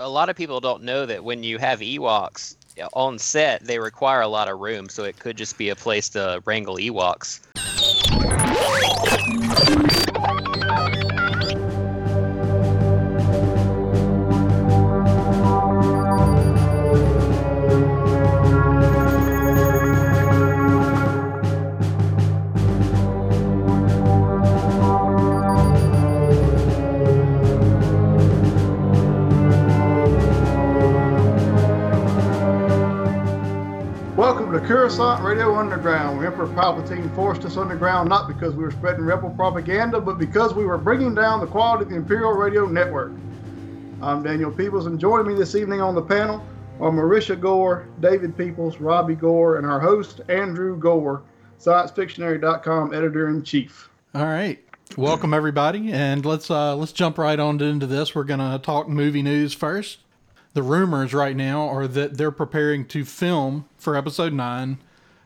a lot of people don't know that when you have Ewoks on set, they require a lot of room, so it could just be a place to wrangle Ewoks. Coruscant Radio Underground. Emperor Palpatine forced us underground not because we were spreading rebel propaganda, but because we were bringing down the quality of the Imperial Radio Network. I'm Daniel Peebles, and joining me this evening on the panel are Marisha Gore, David Peoples, Robbie Gore, and our host, Andrew Gore, ScienceFictionary.com editor-in-chief. All right. Welcome everybody, and let's uh, let's jump right on into this. We're gonna talk movie news first. The rumors right now are that they're preparing to film for episode nine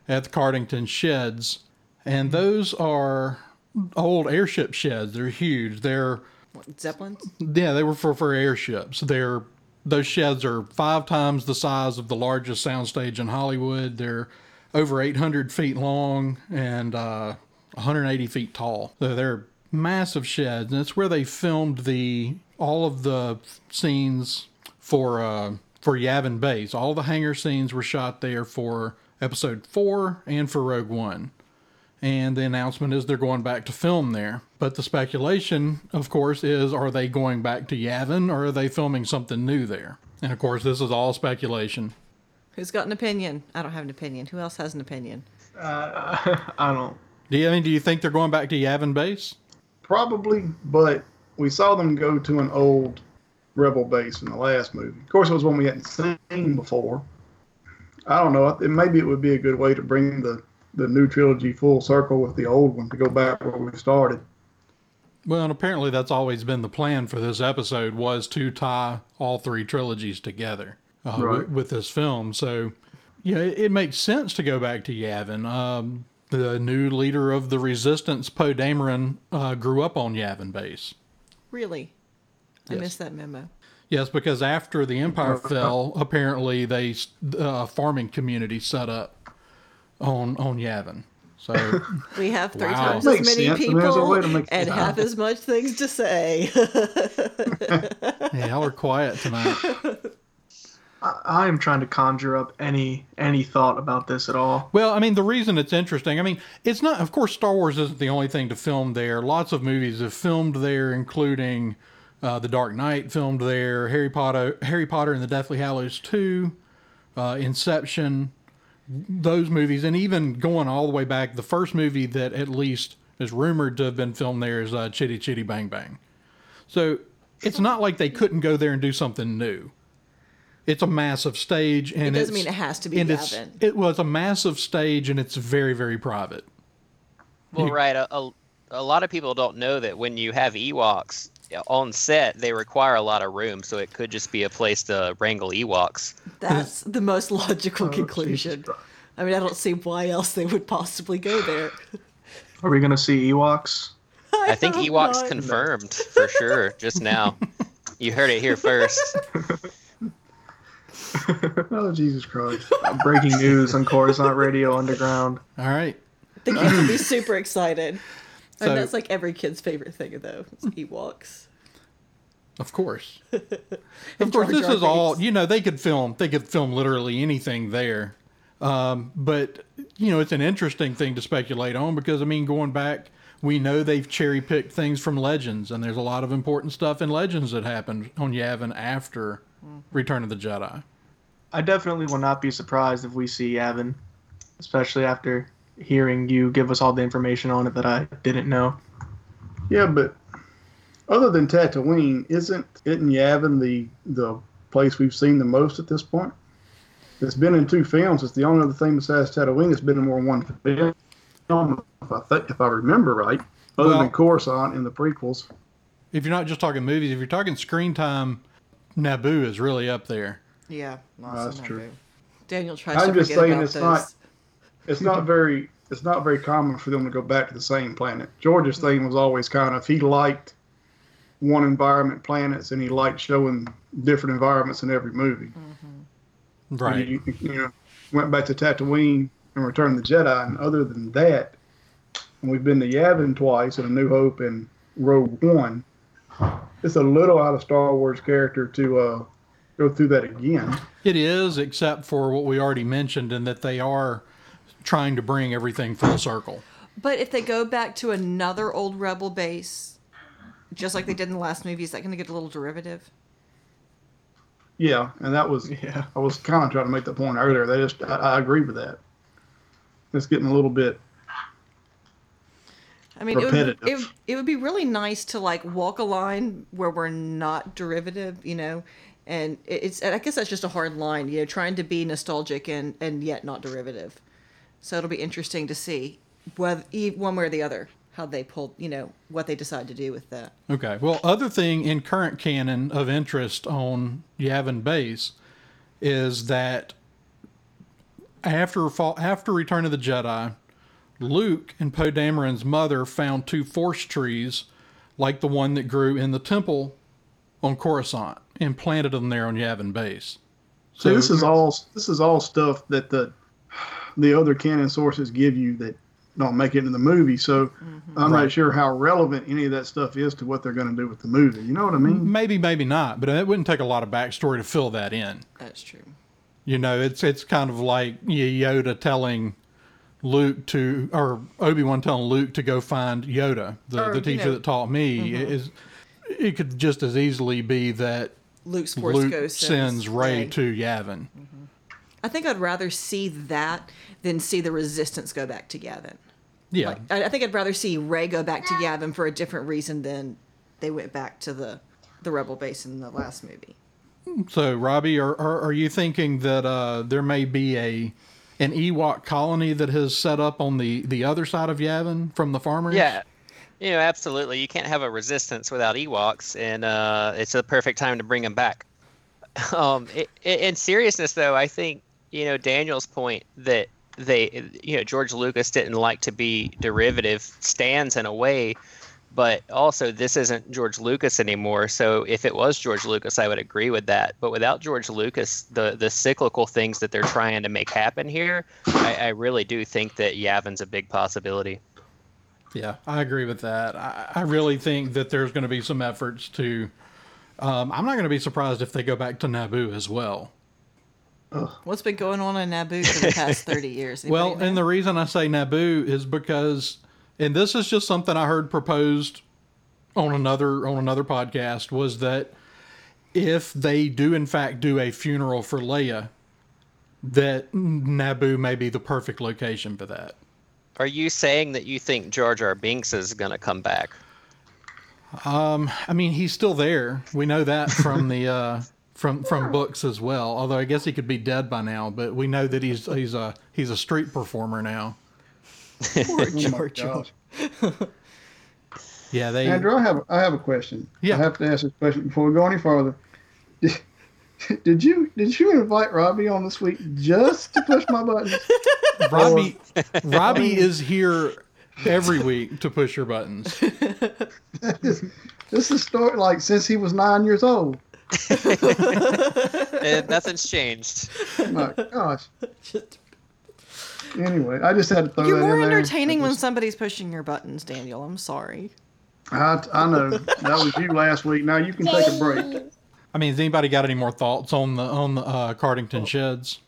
at the Cardington sheds, and those are old airship sheds. They're huge. They're What, Zeppelins? yeah, they were for for airships. They're those sheds are five times the size of the largest soundstage in Hollywood. They're over 800 feet long and uh, 180 feet tall. So they're massive sheds, and it's where they filmed the all of the scenes for uh, for Yavin Base. All the hangar scenes were shot there for Episode Four and for Rogue One and the announcement is they're going back to film there. But the speculation, of course, is are they going back to Yavin or are they filming something new there? And of course, this is all speculation. Who's got an opinion? I don't have an opinion. Who else has an opinion? I don't. Do you I mean do you think they're going back to Yavin base? Probably, but we saw them go to an old rebel base in the last movie. Of course, it was one we hadn't seen before. I don't know. It, maybe it would be a good way to bring the, the new trilogy full circle with the old one to go back where we started. Well, and apparently that's always been the plan for this episode was to tie all three trilogies together uh, wi- Right. with this film. So, yeah, it, it makes sense to go back to Yavin. Um, the new leader of the resistance, Poe Dameron, uh, grew up on Yavin base. Really? I Yes. missed that memo. Yes, because after the empire fell, apparently they uh, farming community set up on on Yavin. So We have three Wow. times Makes as many sense. I mean, there's a way people to make and sense. half as much things to say. yeah, y'all are quiet tonight. I, I am trying to conjure up any any thought about this at all. Well, I mean, the reason it's interesting, I mean, it's not. Of course, Star Wars isn't the only thing to film there. Lots of movies have filmed there, including uh, The Dark Knight filmed there, Harry Potter, Harry Potter and the Deathly Hallows two, uh, Inception, those movies, and even going all the way back, the first movie that at least is rumored to have been filmed there is uh, Chitty Chitty Bang Bang. So it's not like they couldn't go there and do something new. It's a massive stage, and doesn't it's- mean it has to be and it's- It was a massive stage, and it's very, very private. Well, You- right. A, a, a lot of people don't know that when you have Ewoks on set, they require a lot of room, so it could just be a place to wrangle Ewoks. That's the most logical Oh, conclusion. I mean, I don't see why else they would possibly go there. Are we gonna see Ewoks? I think hope Ewoks not. confirmed for sure just now. You heard it here first. Oh, Jesus Christ. Breaking news on Coruscant Radio Underground. All right. The kids would be super excited. So- and that's like every kid's favorite thing, though. It's Ewoks. Of course. Of course, this is all, you know, they could film, they could film literally anything there. Um, but, you know, it's an interesting thing to speculate on because, I mean, going back, we know they've cherry picked things from Legends, and there's a lot of important stuff in Legends that happened on Yavin after Return of the Jedi. I definitely will not be surprised if we see Yavin, especially after hearing you give us all the information on it that I didn't know. Yeah, but other than Tatooine, isn't isn't Yavin the the place we've seen the most at this point? It's been in two films. It's the only other thing besides Tatooine that's been in more than one film, if I think, if I remember right. Other Well- than Coruscant in the prequels. If you're not just talking movies, if you're talking screen time, Naboo is really up there. Yeah, that's true. Daniel tries I'm to just forget saying about it's those. not- It's not very it's not very common for them to go back to the same planet. George's thing was always kind of he liked one environment planets, and he liked showing different environments in every movie. Right. You, you know, went back to Tatooine and Return of the Jedi, and other than that, we've been to Yavin twice in A New Hope and Rogue One. It's a little out of Star Wars character to uh, go through that again. It is, except for what we already mentioned, and that they are trying to bring everything full circle. But if they go back to another old rebel base, just like they did in the last movie, is that going to get a little derivative? Yeah, and that was Yeah. I was kind of trying to make the point earlier. They just I, I agree with that. It's getting a little bit I mean, it would, it, it would be really nice to like walk a line where we're not derivative, you know, and it's and I guess that's just a hard line, you know, trying to be nostalgic and and yet not derivative. So it'll be interesting to see whether e- one way or the other how they pull, you know, what they decide to do with that. Okay. Well, other thing in current canon of interest on Yavin Base is that after fall, after Return of the Jedi, Luke and Poe Dameron's mother found two force trees, like the one that grew in the temple on Coruscant, and planted them there on Yavin Base. So this is all this is all stuff that the the other canon sources give you that don't make it in the movie. So mm-hmm. I'm Right. not sure how relevant any of that stuff is to what they're going to do with the movie. You know what I mean? maybe, maybe not, but it wouldn't take a lot of backstory to fill that in. That's true. You know, it's it's kind of like Yoda telling Luke to, or Obi Wan telling Luke to go find Yoda, the, Or, the you teacher know- that taught me. Mm-hmm. Is it could just as easily be that Luke's force Luke ghost sends Ray Rey. to Yavin. Mm-hmm. I think I'd rather see that than see the resistance go back to Yavin. Yeah, Like, I, I think I'd rather see Rey go back to Yavin for a different reason than they went back to the the rebel base in the last movie. So, Robbie, are, are, are you thinking that uh, there may be a an Ewok colony that has set up on the, the other side of Yavin from the farmers? Yeah. You know, absolutely. You can't have a resistance without Ewoks, and uh, it's a perfect time to bring them back. Um, i i in seriousness, though, I think you know Daniel's point that they, you know, George Lucas didn't like to be derivative stands in a way, but also this isn't George Lucas anymore. So if it was George Lucas, I would agree with that. But without George Lucas, the the cyclical things that they're trying to make happen here, I, I really do think that Yavin's a big possibility. Yeah, I agree with that. I, I really think that there's going to be some efforts to. Um, I'm not going to be surprised if they go back to Naboo as well. What's been going on in Naboo for the past thirty years? Well, Anybody and the reason I say Naboo is because, and this is just something I heard proposed on another on another podcast, was that if they do in fact do a funeral for Leia, that Naboo may be the perfect location for that. Are you saying that you think Jar Jar Binks is going to come back? Um, I mean, he's still there. We know that from the uh, from from books as well. Although I guess he could be dead by now, but we know that he's he's a he's a street performer now. Poor Oh my Giorgio. gosh. Yeah, they. Andrew, I have I have a question. Yeah. I have to ask this question before we go any further. Did, did you did you invite Robbie on this week just to push my buttons? Robbie Robbie is here every week to push your buttons. this, this is story like since he was nine years old. Uh, nothing's changed. My gosh. Anyway, I just had to throw You're that more in there. entertaining I when somebody's pushing your buttons, Daniel. I'm sorry. I, I know that was you last week. Now you can take a break. I mean, has anybody got any more thoughts on the on the uh, Cardington sheds?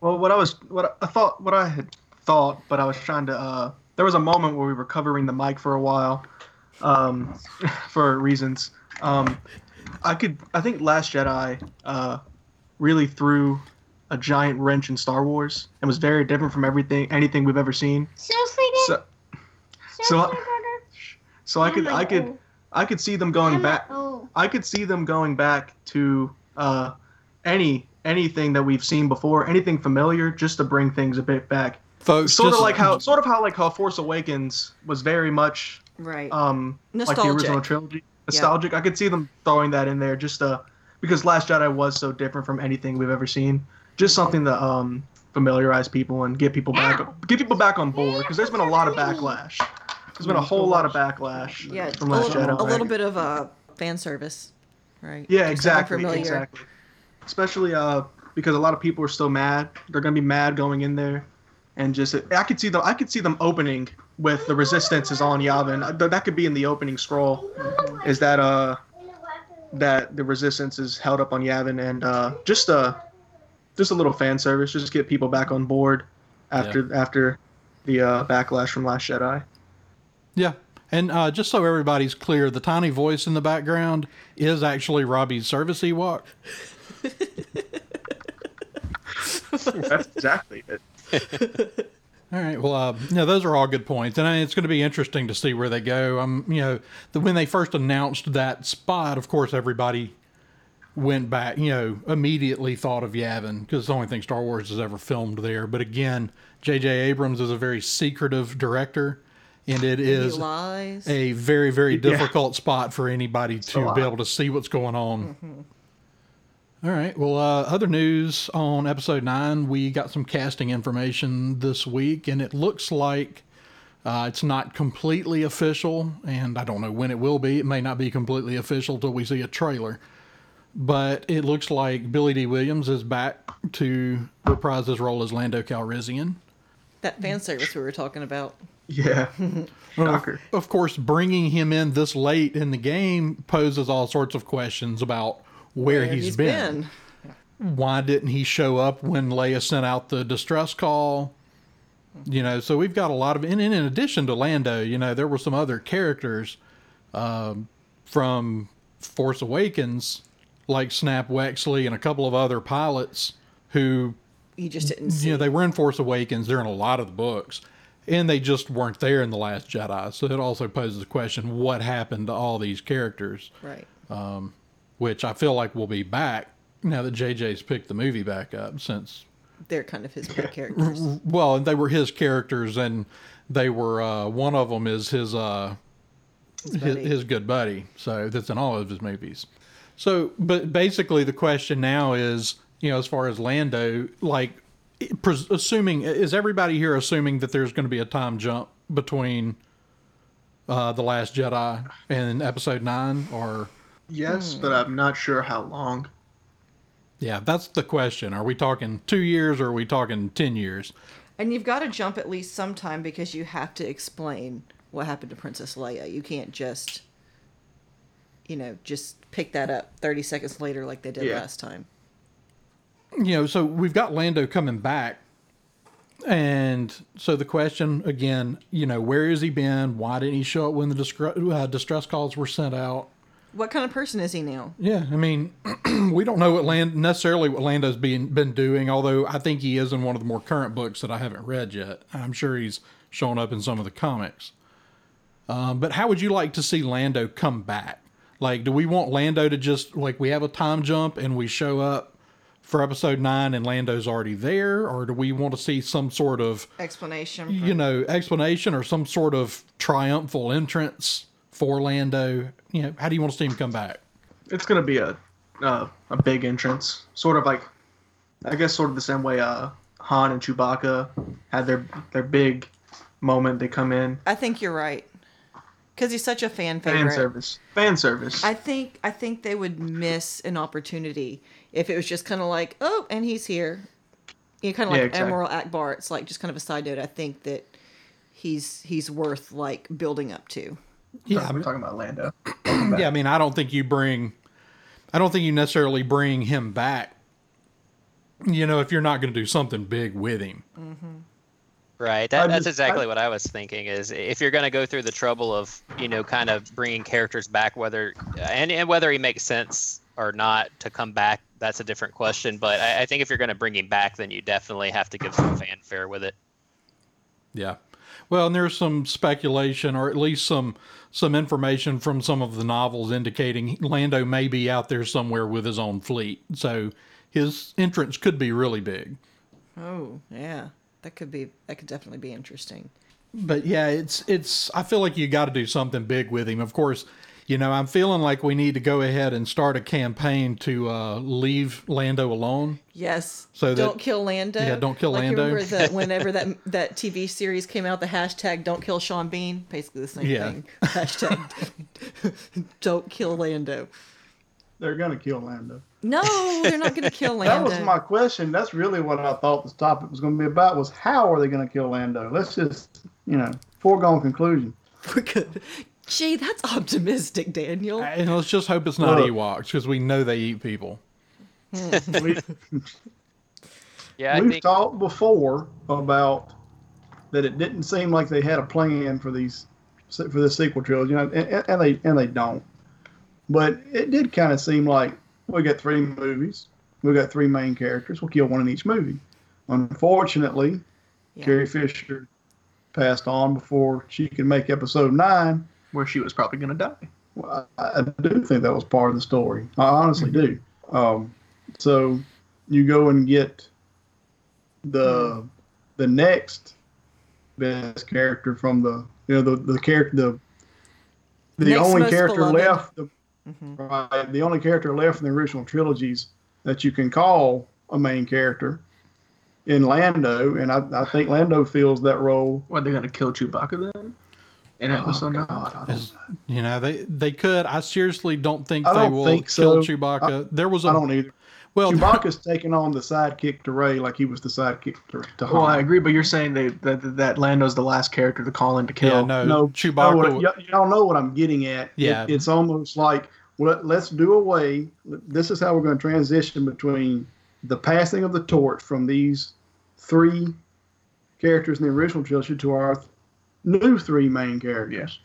Well, what I was, what I thought, what I had thought, but I was trying to. Uh, there was a moment where we were covering the mic for a while, um, for reasons. Um, I could, I think Last Jedi, uh, really threw a giant wrench in Star Wars and was very different from everything, anything we've ever seen. Seriously, Dad? So, so, I- so I could, I could, I could see them going back. I could see them going back to uh, any anything that we've seen before, anything familiar, just to bring things a bit back. Folks, Sort just- of like how, sort of how like how Force Awakens was very much Right. um like the original trilogy, nostalgic. I could see them throwing that in there just uh because Last Jedi was so different from anything we've ever seen. Just something to um familiarize people and get people back get people back on board because there's been a lot of backlash. There's been a whole lot of backlash yeah, a from Last little, Jedi. a little bit of a fan service, right? Yeah, Just have them exactly, exactly. Especially uh, because a lot of people are still mad. They're gonna be mad going in there, and just I could see them. I could see them opening with the resistance is on Yavin. Uh, That that could be in the opening scroll. Is that uh that the resistance is held up on Yavin and uh just uh just a little fan service, just get people back on board after after the uh, backlash from Last Jedi. Yeah. And uh, just so everybody's clear, the tiny voice in the background is actually Robbie's service Ewok. That's exactly it. All right. Well, uh, yeah, those are all good points, and it's going to be interesting to see where they go. Um, you know, the, when they first announced that spot, of course, everybody went back. You know, immediately thought of Yavin because it's the only thing Star Wars has ever filmed there. But again, J.J. Abrams is a very secretive director, and it He is lies. a very, very difficult spot for anybody a to be able to see what's going on. All right. Well, uh, other news on episode nine, we got some casting information this week, and it looks like uh, it's not completely official, and I don't know when it will be. It may not be completely official till we see a trailer. But it looks like Billy Dee Williams is back to reprise his role as Lando Calrissian. that fan service we were talking about. Yeah. Shocker. Of course, bringing him in this late in the game poses all sorts of questions about where, Where he's been. Why didn't he show up when Leia sent out the distress call? You know, so we've got a lot of, and in addition to Lando, you know, there were some other characters um, from Force Awakens, like Snap Wexley and a couple of other pilots who You just didn't see. you know, they were in Force Awakens. They're in a lot of the books, and they just weren't there in the Last Jedi. So it also poses the question: what happened to all these characters? right. Which I feel like will be back now that JJ's picked the movie back up. Since They're kind of his characters. well, and they were his characters, and they were uh, one of them is his uh, his, his good buddy. So that's in all of his movies. So, but basically, the question now is, you know, as far as Lando, like, pres- assuming is everybody here assuming that there's going to be a time jump between uh, the Last Jedi and Episode Nine, or Yes, but I'm not sure how long. yeah, that's the question. Are we talking two years or are we talking ten years? And you've got to jump at least sometime because you have to explain what happened to Princess Leia. You can't just, you know, just pick that up 30 seconds later like they did Yeah. last time. you know, so we've got Lando coming back. And so the question again, you know, where has he been? Why didn't he show up when the distress, uh, distress calls were sent out? What kind of person is he now? Yeah, I mean, we don't know what Land necessarily what Lando's been been doing. Although I think he is in one of the more current books that I haven't read yet. I'm sure he's shown up in some of the comics. Um, but how would you like to see Lando come back? Like, do we want Lando to just like we have a time jump and we show up for episode nine and Lando's already there, or do we want to see some sort of Explanation. you know explanation or some sort of triumphal entrance for Lando? You know, how do you want to see him come back? It's gonna be a uh, a big entrance, sort of like, I guess, sort of the same way uh, Han and Chewbacca had their their big moment. They come in, I think you're right. Because he's such a fan favorite. fan service, fan service. I think I think they would miss an opportunity if it was just kind of like, oh, and he's here. You know, kind of Yeah, like exactly. Admiral Ackbar. It's like just kind of a side note. I think that he's he's worth like building up to. Yeah, I'm talking about Lando. Yeah, I mean, I don't think you bring, I don't think you necessarily bring him back. You know, if you're not going to do something big with him. Mm-hmm. Right. That, that's just- exactly I- what I was thinking. Is if you're going to go through the trouble of you know kind of bringing characters back, whether and, and whether he makes sense or not to come back, that's a different question. But I, I think if you're going to bring him back, then you definitely have to give some fanfare with it. Yeah. Well, and there's some speculation, or at least some some information from some of the novels indicating Lando may be out there somewhere with his own fleet. So his entrance could be really big. Oh yeah, that could be that could definitely be interesting. but yeah, it's it's. I feel like you got to do something big with him. Of course, You know, I'm feeling like we need to go ahead and start a campaign to uh, leave Lando alone. Yes. So don't kill Lando. Yeah, don't kill like, you Lando. remember that whenever that that TV series came out, the hashtag "Don't kill Sean Bean." Basically the same Yeah. thing. Hashtag "Don't kill Lando." They're gonna kill Lando. No, they're not going to kill Lando. That was my question. That's really what I thought this topic was going to be about. Was how are they going to kill Lando? Let's just, you know, foregone conclusion. We're good. Gee, that's optimistic, Daniel. And let's just hope it's not Look. Uh, Ewoks because we know they eat people. We, Yeah, I we've think talked before about that it didn't seem like they had a plan for these for this sequel trilogy, you know, and, and they and they don't. But it did kind of seem like we got three movies, we got three main characters. We'll kill one in each movie. Unfortunately, Yeah. Carrie Fisher passed on before she could make episode nine. Where she was probably gonna die. Well, I, I do think that was part of the story. I honestly mm-hmm. do. Um, so you go and get the mm-hmm. the next best character from the you know the the character the the Next only character beloved. left the, mm-hmm. right, the only character left in the original trilogies that you can call a main character in Lando, and I, I think Lando fills that role. What, they're gonna kill Chewbacca then? In Oh, episode nine? God, I don't Is- You know, they they could. I seriously don't think I they don't will think kill so. Chewbacca. there was a I don't either. well, Chewbacca's taking on the sidekick to Rey like he was the sidekick to, to Han. Well, I agree, but you're saying they, that that Lando's the last character to call in to kill. yeah, no, No, Chewbacca. know what- y- y'all know what I'm getting at. It- Yeah. it's almost like well, let's do away. This is how we're going to transition between the passing of the torch from these three characters in the original trilogy to our th- new three main characters.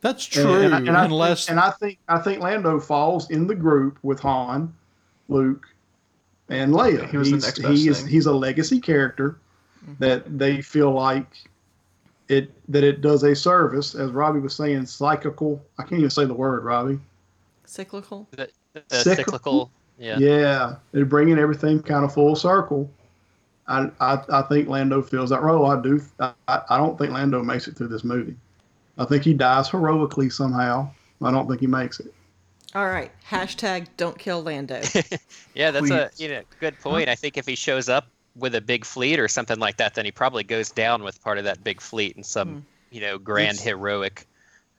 That's true, and I- and I think- unless and I think I think Lando falls in the group with Han, Luke, and Leia. He was the he's, next best he is he's a legacy character mm-hmm. that they feel like it that it does a service, as Robbie was saying, cyclical. I can't even say the word, Robbie. Cyclical. the, the Cyclical? cyclical. Yeah. Yeah, they're bringing everything kind of full circle. I, I, I think Lando fills that role. I do. I, I don't think Lando makes it through this movie. I think he dies heroically somehow. I don't think he makes it. All right. Hashtag don't kill Lando. Yeah, that's a you know good point. I think if he shows up with a big fleet or something like that, then he probably goes down with part of that big fleet in some you know grand It's- heroic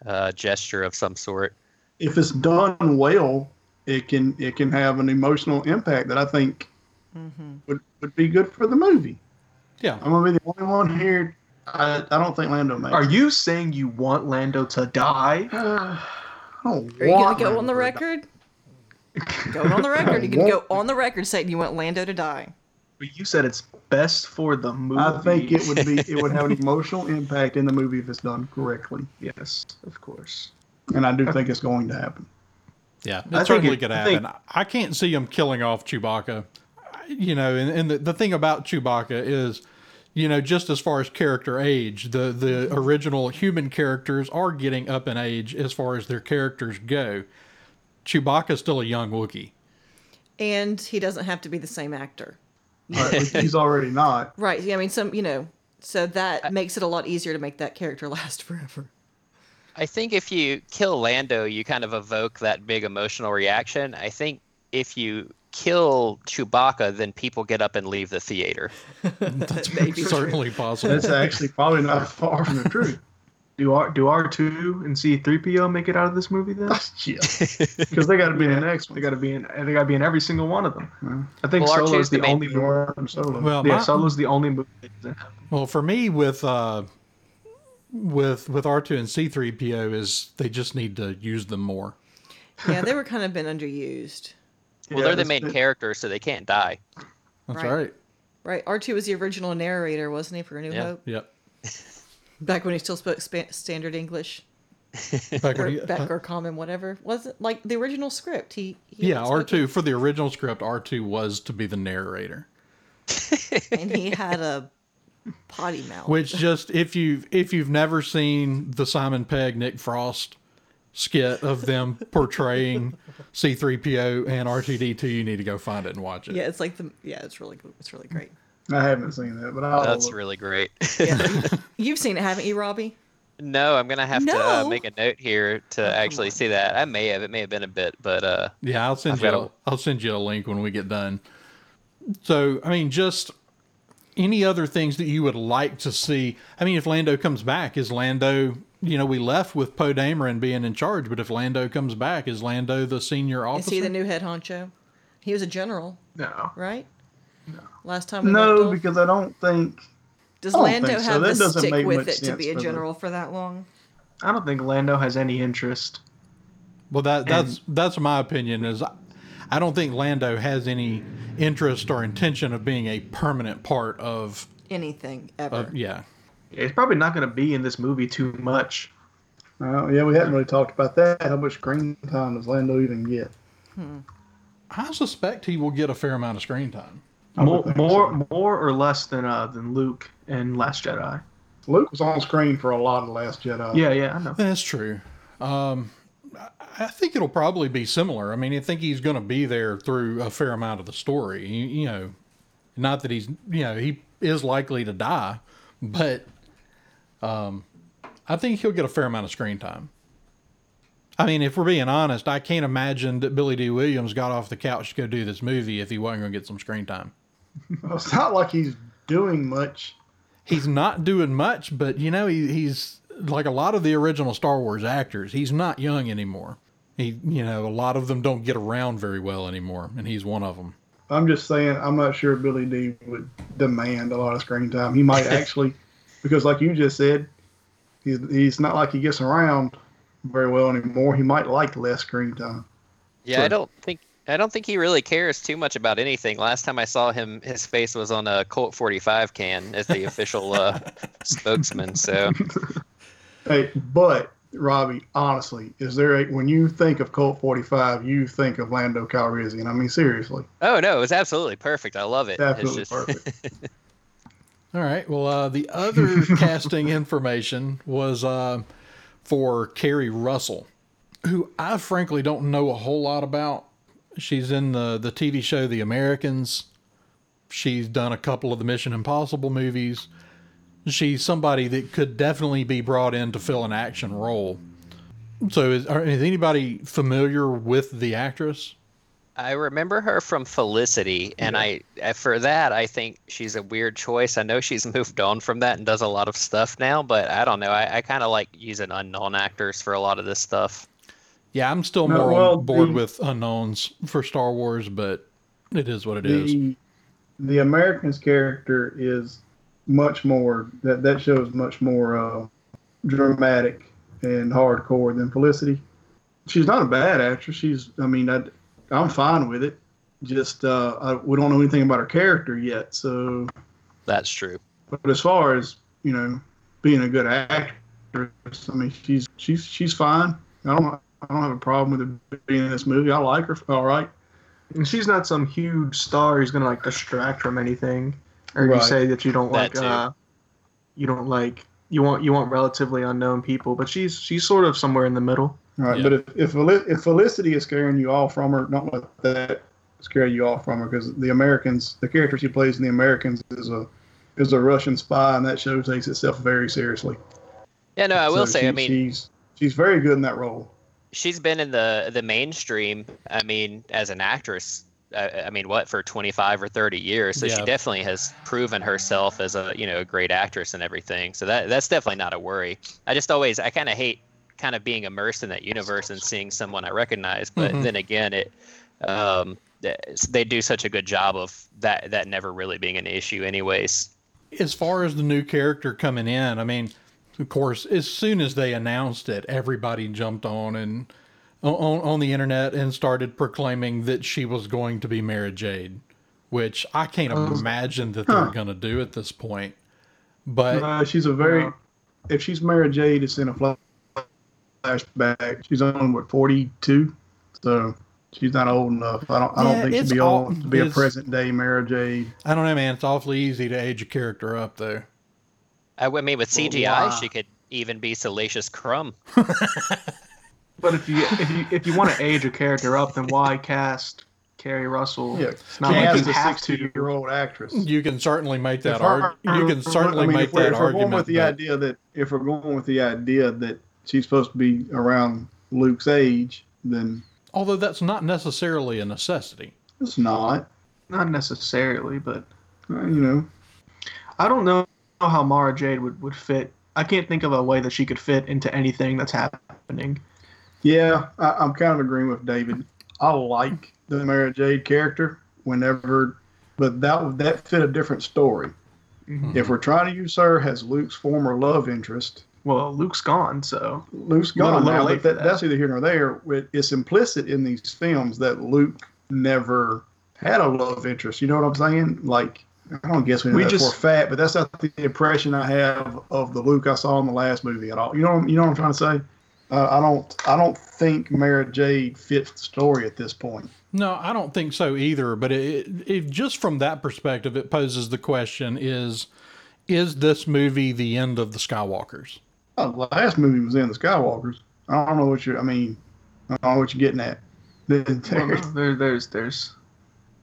uh, gesture of some sort. if it's done well, it can it can have an emotional impact that I think would, would be good for the movie. yeah, I'm gonna be the only one here. I, I don't think Lando makes. Are you saying you want Lando to die? I don't Are you going to go on the Lando to die. record? Going on the record. You're going to go on the record saying you want Lando to die. But you said it's best for the movie. I think it would be it would have an emotional impact in the movie if it's done correctly, Yes, of course. and I do think it's going to happen. yeah, I it going to it- could I happen. think- I can't see him killing off Chewbacca. You know, and, and the, the thing about Chewbacca is, you know, just as far as character age, the the mm-hmm. original human characters are getting up in age as far as their characters go. Chewbacca's still a young Wookiee. And he doesn't have to be the same actor. But he's already not. Right. Yeah, I mean, some, you know, so that makes it a lot easier to make that character last forever. I think if you kill Lando, you kind of evoke that big emotional reaction. I think if you kill Chewbacca, then people get up and leave the theater. That's Maybe. certainly possible. That's actually probably not far from the truth. Do R do R two and C three PO make it out of this movie then? yeah, because they got to be in the next one. They one. got to be in. They got to be in every single one of them. I think Well, R2 is the the only. villain. More than Solo. Well, Yeah, my- Solo's the only movie. that doesn't have- Well, for me, with uh, with with R two and C three PO is they just need to use them more. Yeah, they were kind of been underused. Well, Yeah, they're the that's- main characters, so they can't die. That's Right. right. Right. R2 was the original narrator, wasn't he, for A New Yeah. Hope? Yep. Back when he still spoke spa- standard English Back or, when he- back or common, whatever. Was it like the original script? He, he yeah, spoke R two for the original script, R two was to be the narrator. and he had a potty mouth. Which just if you if you've never seen the Simon Pegg Nick Frost skit of them portraying C three PO and R two D two, you need to go find it and watch it. yeah, it's like the yeah, it's really it's really great. I haven't seen that, but I'll That's look. really great. Yeah, you've seen it, haven't you, Robbie? No, I'm gonna have to uh, make a note here to Oh, actually see that. I may have. It may have been a bit, but uh, Yeah, I'll send I've you. got A, I'll send you a link when we get done. So, I mean, just any other things that you would like to see? I mean, if Lando comes back, is Lando? You know, we left with Poe Dameron being in charge, but if Lando comes back, is Lando the senior officer? Is he the new head honcho? He was a general, No. right? No. Last time we No, because I don't think. Does don't Lando think so. have That the doesn't stick make with it to be a general for that long? I don't think Lando has any interest. well, that that's that's my opinion. Is I, I don't think Lando has any interest or intention of being a permanent part of. Anything ever? of yeah, Yeah, he's probably not going to be in this movie too much. Uh, yeah, we haven't really talked about that. How much screen time does Lando even get? I suspect he will get a fair amount of screen time. More, more, so. more or less than uh than Luke in Last Jedi. Luke was on screen for a lot of Last Jedi. Yeah, yeah, I know. That's true. Um, I- I think it'll probably be similar. I mean, I think he's going to be there through a fair amount of the story. You, you know, not that he's, you know, he is likely to die, but um, I think he'll get a fair amount of screen time. I mean, if we're being honest, I can't imagine that Billy Dee Williams got off the couch to go do this movie if he wasn't going to get some screen time. It's not like he's doing much. he's not doing much, but you know, he, he's like a lot of the original Star Wars actors. He's not young anymore. He, you know, a lot of them don't get around very well anymore, and he's one of them. I'm just saying, I'm not sure Billy D would demand a lot of screen time. He might actually, because like you just said, he's, he's not like he gets around very well anymore. He might like less screen time. yeah, I don't think I don't think he really cares too much about anything. Last time I saw him, his face was on a Colt 45 can as the official uh, spokesman. So Hey, but Robbie, honestly, is there a when you think of Colt 45, you think of Lando Calrissian? I mean, seriously, Oh no, it was absolutely perfect. I love it. it's It's absolutely just- perfect. All right. Well, uh, the other casting information was uh, for Keri Russell, who I frankly don't know a whole lot about. She's in the the TV show The Americans. She's done a couple of the Mission Impossible movies. She's somebody that could definitely be brought in to fill an action role. So, is, are, is anybody familiar with the actress? I remember her from Felicity, and I uh, for that I think she's a weird choice. I know she's moved on from that and does a lot of stuff now, but I don't know. I, I kind of like using unknown actors for a lot of this stuff. Yeah, I'm still No, more well, on board the- with unknowns for Star Wars, but it is what it is. the the Americans character is much more that that show is much more uh, dramatic and hardcore than Felicity. She's not a bad actress. She's I mean I I'm fine with it. Just uh, I, we don't know anything about her character yet. So, That's true. but as far as you know, being a good actress, I mean she's she's she's fine. I don't I don't have a problem with her being in this movie. I like her. All right. And she's not some huge star who's gonna like distract from anything, or you say that you don't That like, too. uh, you don't like, you want you want relatively unknown people, but she's she's sort of somewhere in the middle. All right, Yeah. but if if, Feli- if Felicity is scaring you off from her, don't let that scare you off from her because the Americans, the character she plays in the Americans is a is a Russian spy, and that show takes itself very seriously. Yeah, no, I will So say. she- I mean, she's she's very good in that role. she's been in the the mainstream. I mean, as an actress. I, I mean, what for twenty five or thirty years? So Yeah. she definitely has proven herself as a you know a great actress and everything. So that that's definitely not a worry. I just always I kind of hate kind of being immersed in that universe and seeing someone I recognize. But Mhm. then again, it um, they do such a good job of that that never really being an issue, anyways. as far as the new character coming in, I mean, of course, as soon as they announced it, everybody jumped on and on, on the internet and started proclaiming that she was going to be Mara Jade, which I can't imagine that they're Huh. going to do at this point. But Uh, she's a very Wow. if she's Mara Jade, it's in a fla- flashback. She's on what forty two, so she's not old enough. I don't I don't think she'd be all- old to be a present day Mara Jade. I don't know, man. It's awfully easy to age a character up, there. I, I mean, with Well, CGI, wow. she could even be Salacious Crumb. But if you if you if you want to age a character up, then why cast Keri Russell. Yeah, it's not like cast you a have to. sixty-year-old actress. You can certainly make that If argument. You can certainly I mean, make if we're, that if we're argument. going with the but- idea that if we're going with the idea that she's supposed to be around Luke's age, then although that's not necessarily a necessity. it's not. Not necessarily, but Uh, You know, I don't know how Mara Jade would, would fit. I can't think of a way that she could fit into anything that's happening. yeah, I, I'm kind of agreeing with David. I like the Mara Jade character whenever, but that that fit a different story. Mm-hmm. If we're trying to use her as Luke's former love interest, Well, Luke's gone, so Luke's gone now, but that, that. that's either here nor there. It's implicit in these films that Luke never had a love interest. You know what I'm saying? Like, I don't guess we know We that just- for a fact, but that's not the impression I have of the Luke I saw in the last movie at all. You know, you know what I'm trying to say? Uh, I don't, I don't think Mara Jade fits the story at this point. No, I don't think so either. But it, it, it just from that perspective, it poses the question: is is this movie the end of the Skywalkers? Oh, the last movie was in the Skywalkers. I don't know what you're. I mean, I don't know what you're getting at. well, no, there, there's there's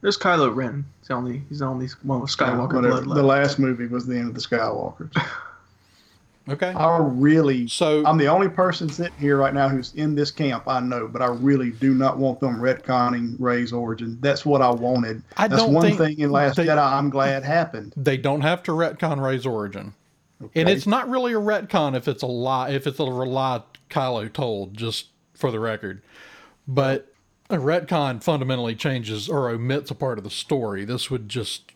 there's Kylo Ren. He's the only he's the only one with Skywalker Whatever. blood The left. last movie was the end of the Skywalkers. Okay, I really so I'm the only person sitting here right now who's in this camp. I know, but I really do not want them retconning Rey's origin. That's what I wanted. I That's don't one think thing in Last they- Jedi I'm glad happened. they don't have to retcon Rey's origin, and it's not really a retcon if it's a lie. If it's a lie Kylo told, just for the record, but a retcon fundamentally changes or omits a part of the story. This would just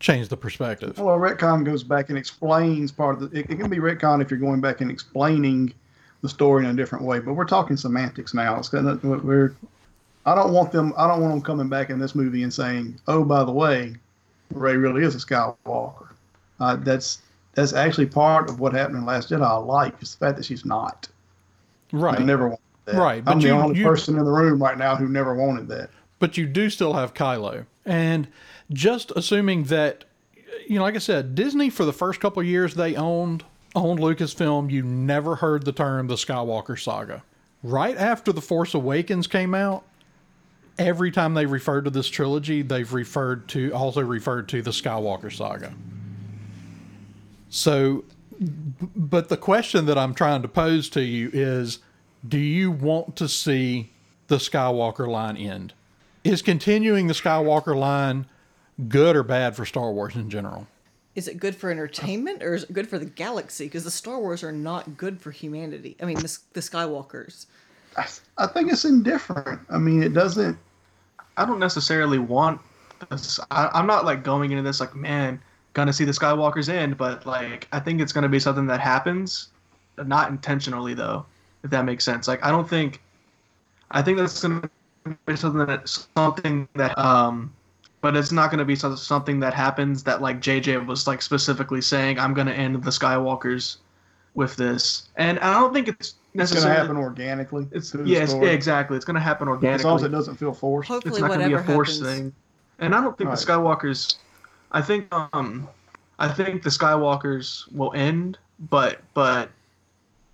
change the perspective. well, a retcon goes back and explains part of the. It, it can be retcon if you're going back and explaining the story in a different way. But we're talking semantics now. It's gonna, we're. I don't want them. I don't want them coming back in this movie and saying, "Oh, by the way, Rey really is a Skywalker." Uh, that's that's actually part of what happened in Last Jedi. I like is the fact that she's not. Right. I never wanted that. Right, but I'm the only you- person in the room right now who never wanted that. but you do still have Kylo. And just assuming that, you know, like I said, Disney for the first couple of years they owned owned Lucasfilm, you never heard the term the Skywalker saga. Right after The Force Awakens came out, every time they referred to this trilogy, they've referred to also referred to the Skywalker saga. So, but the question that I'm trying to pose to you is do you want to see the Skywalker line end? Is continuing the Skywalker line good or bad for Star Wars in general? Is it good for entertainment or is it good for the galaxy? Because the Star Wars are not good for humanity. I mean, the, the Skywalkers. I, I think it's indifferent. I mean, it doesn't. I don't necessarily want this. I, I'm not like going into this like, man, gonna see the Skywalkers end, but like I think it's gonna be something that happens, not intentionally though, if that makes sense. Like I don't think, I think that's gonna be something that something that um, but it's not gonna be some- something that happens that like JJ was like specifically saying I'm gonna end the Skywalkers with this, and I don't think it's It's going to happen organically. It's yes, yeah, exactly. It's gonna happen organically. As long as it doesn't feel forced. Hopefully, it's not going to be a forced happens. thing. And I don't think the Skywalkers. I think um, I think the Skywalkers will end, but but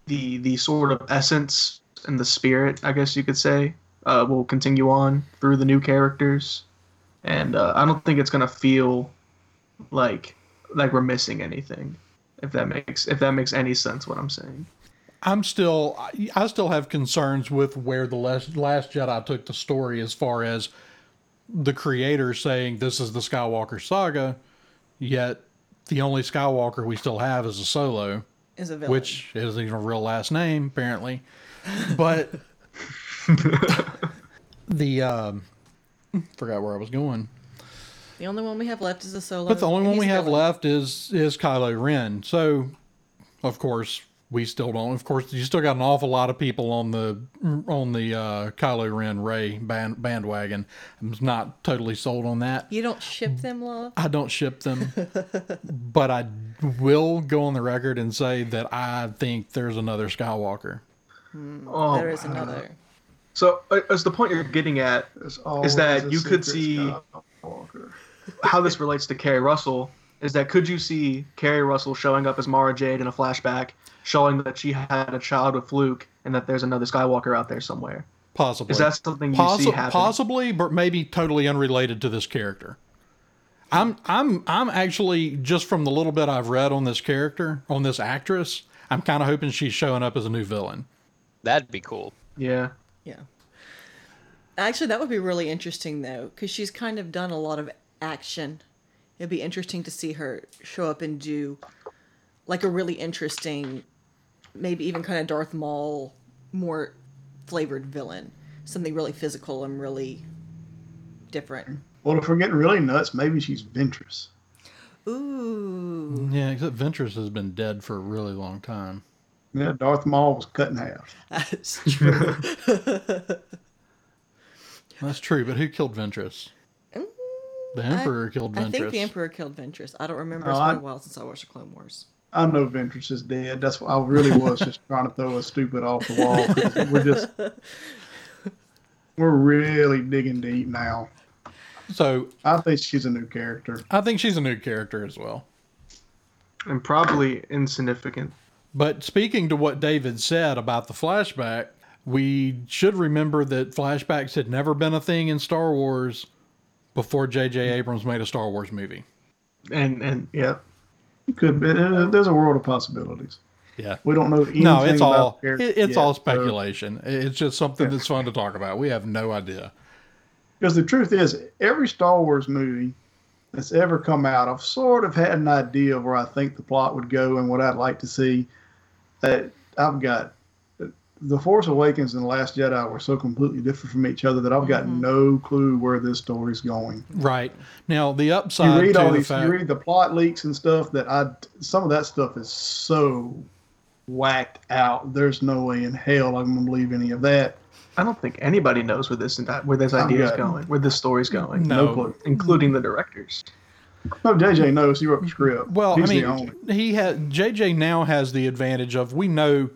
the the sort of essence and the spirit, I guess you could say, uh, will continue on through the new characters. And uh, I don't think it's to feel like like we're missing anything. If that makes if that makes any sense, what I'm saying. I'm still, I- I still have concerns with where the last, last Jedi took the story as far as the creator saying this is the Skywalker saga, yet the only Skywalker we still have is a Solo. Is a villain. which isn't even a real last name apparently but the um forgot where i was going the only one we have left is a solo. but the only one we have villain. left is is kylo ren so of course we still don't of course you still got an awful lot of people on the on the uh kylo ren rey band, bandwagon i'm not totally sold on that You don't ship them, love. I don't ship them, but I will go on the record and say that I think there's another Skywalker. Oh, there is another. So, uh, as the point you're getting at, is that you could see- Skywalker. how this relates to Keri Russell is that could you see Keri Russell showing up as Mara Jade in a flashback, showing that she had a child with Luke and that there's another Skywalker out there somewhere? Possibly. Is that something you Possi- see happening? possibly, but maybe totally unrelated to this character. I'm I'm I'm actually just from the little bit I've read on this character, on this actress, I'm kind of hoping she's showing up as a new villain. That'd be cool. Yeah. Yeah. Actually, that would be really interesting though, because she's kind of done a lot of action. It'd be interesting to see her show up and do like a really interesting, maybe even kind of Darth Maul, more flavored villain. Something really physical and really different. Well, if we're getting really nuts, maybe she's Ventress. Ooh. Yeah, except Ventress has been dead for a really long time. Yeah, Darth Maul was cut in half. That's true. That's true, but who killed Ventress? Mm, the Emperor killed Ventress. I think the Emperor killed Ventress. I don't remember. Oh, It's been I- a while since I watched the Clone Wars. I know Ventress is dead. That's what I really was just trying to throw a stupid off the wall. We're just we're really digging deep now. So I think she's a new character. I think she's a new character as well. And probably insignificant. But speaking to what David said about the flashback, we should remember that flashbacks had never been a thing in Star Wars before J.J. Abrams made a Star Wars movie. And and Yeah, it could be. There's a world of possibilities. Yeah. We don't know anything No, it's all it, it's yet, all so- speculation. It's just something that's fun to talk about. We have no idea. Because the truth is, every Star Wars movie that's ever come out, I've sort of had an idea of where I think the plot would go and what I'd like to see. That I've got the Force Awakens and the Last Jedi were so completely different from each other that I've got mm-hmm. no clue where this story's going. Right. Now the upside. You read to all the these, fact you read the plot leaks and stuff that I, some of that stuff is so whacked out. There's no way in hell I'm gonna believe any of that. I don't think anybody knows where this where this I'm idea is going, where this story's going, No. No clue. including the directors. No, JJ knows. He wrote the script. Well, He's I the only. mean, he had JJ now has the advantage of we know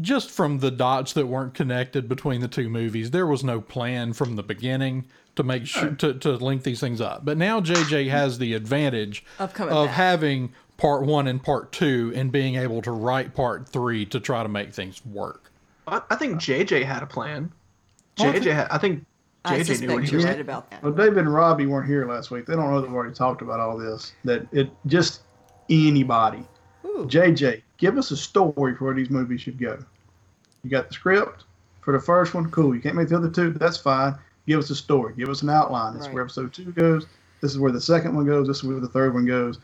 just from the dots that weren't connected between the two movies, there was no plan from the beginning to make sure to, to link these things up. But now JJ has the advantage Of coming of having part one and part two and being able to write part three to try to make things work. I, I think uh, JJ had a plan. Well, I JJ, had, I think I JJ knew what he you're was. right about that. Well, David and Robbie weren't here last week. They don't know that we've already talked about all this. That it just anybody. Ooh. JJ, give us a story for where these movies should go. You got the script for the first one, cool. You can't make the other two, that's fine. Give us a story. Give us an outline. This is where episode two goes. This is where the second one goes. This is where the third one goes.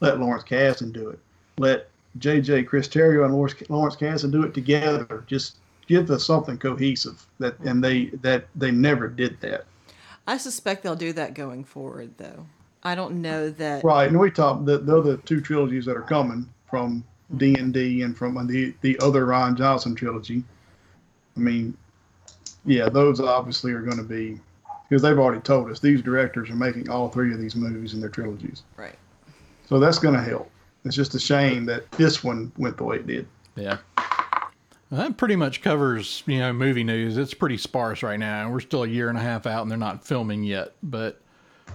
Let Lawrence Kasdan do it. Let JJ, Chris Terrio, and Lawrence, Lawrence Kasdan do it together. Just give us something cohesive. That and they that they never did that. I suspect they'll do that going forward, though. I don't know that. Right, and we talked the, the other two trilogies that are coming from D and D and from the the other Rian Johnson trilogy. I mean, yeah, those obviously are going to be because they've already told us these directors are making all three of these movies in their trilogies, Right. so that's going to help. It's just a shame that this one went the way it did. Yeah. Well, that pretty much covers, you know, movie news. It's pretty sparse right now. and We're still a year and a half out and they're not filming yet. But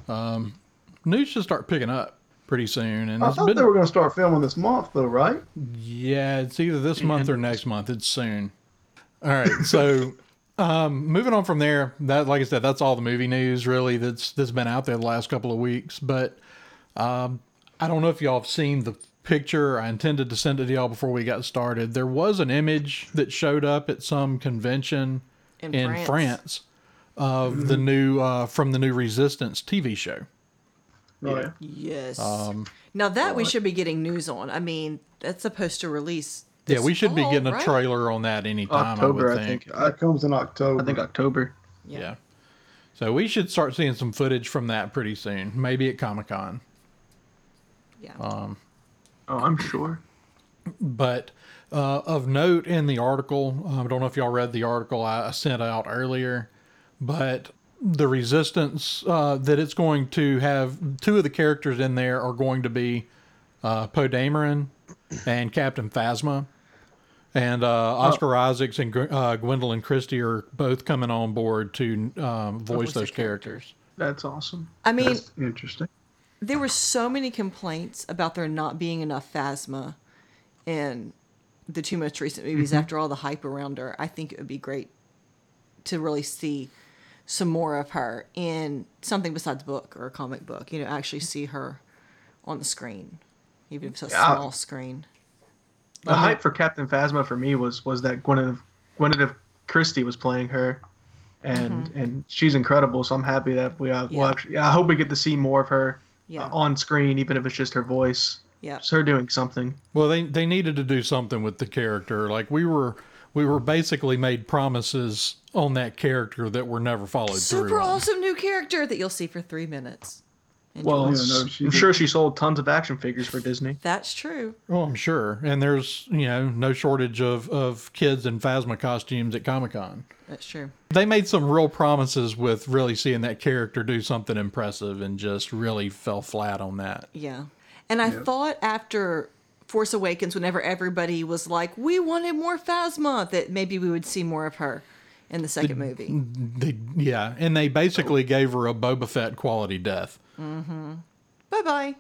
um, news should start picking up pretty soon. And I it's thought been, they were going to start filming this month, though, right? yeah, it's either this month or next month. It's soon. All right. So um, moving on from there, that like I said, that's all the movie news really that's that's been out there the last couple of weeks. But um, I don't know if y'all have seen the picture. I intended to send it to y'all before we got started. There was an image that showed up at some convention In, in France. France, of the new uh, from the new Resistance TV show. Right. Yes. Um, now that we should be getting news on. I mean, that's supposed to release. Yeah, we should be getting a right? trailer on that anytime. October, I I would think. think. That comes in October. I think October. Yeah. So we should start seeing some footage from that pretty soon. Maybe at Comic Con. Yeah. Uh, Oh, I'm sure. But uh, of note in the article, um, I don't know if y'all read the article I sent out earlier, but the resistance uh, that it's going to have two of the characters in there are going to be uh, Poe Dameron and Captain Phasma. And uh, Oscar Isaacs and uh, Gwendoline Christie are both coming on board to um, voice voice those characters. That's awesome. I mean, That's interesting. there were so many complaints about there not being enough Phasma in the two most recent movies Mm-hmm. after all the hype around her. I think it would be great to really see some more of her in something besides book or a comic book. You know, actually see her on the screen, even if it's a Yeah. small screen. The hype for Captain Phasma for me was was that Gwyneth Gwyneth Christie was playing her, and and she's incredible. So I'm happy that we uh, Mm-hmm. Yeah. well actually I hope we get to see more of her Yeah. uh, on screen, even if it's just her voice. Yeah. Just her doing something. Well, they they needed to do something with the character. Like we were we were basically made promises on that character that were never followed Super through. on. awesome new character that you'll see for three minutes. Enjoy. Well, Yeah, no, she I'm sure she sold tons of action figures for Disney. that's true. Oh, I'm sure. And there's you know no shortage of of kids in Phasma costumes at Comic Con. That's true. They made some real promises with really seeing that character do something impressive, and just really fell flat on that. Yeah. And I thought after Force Awakens, whenever everybody was like, we wanted more Phasma, that maybe we would see more of her in the second movie. They, yeah, and they basically gave her a Boba Fett quality death. Bye bye.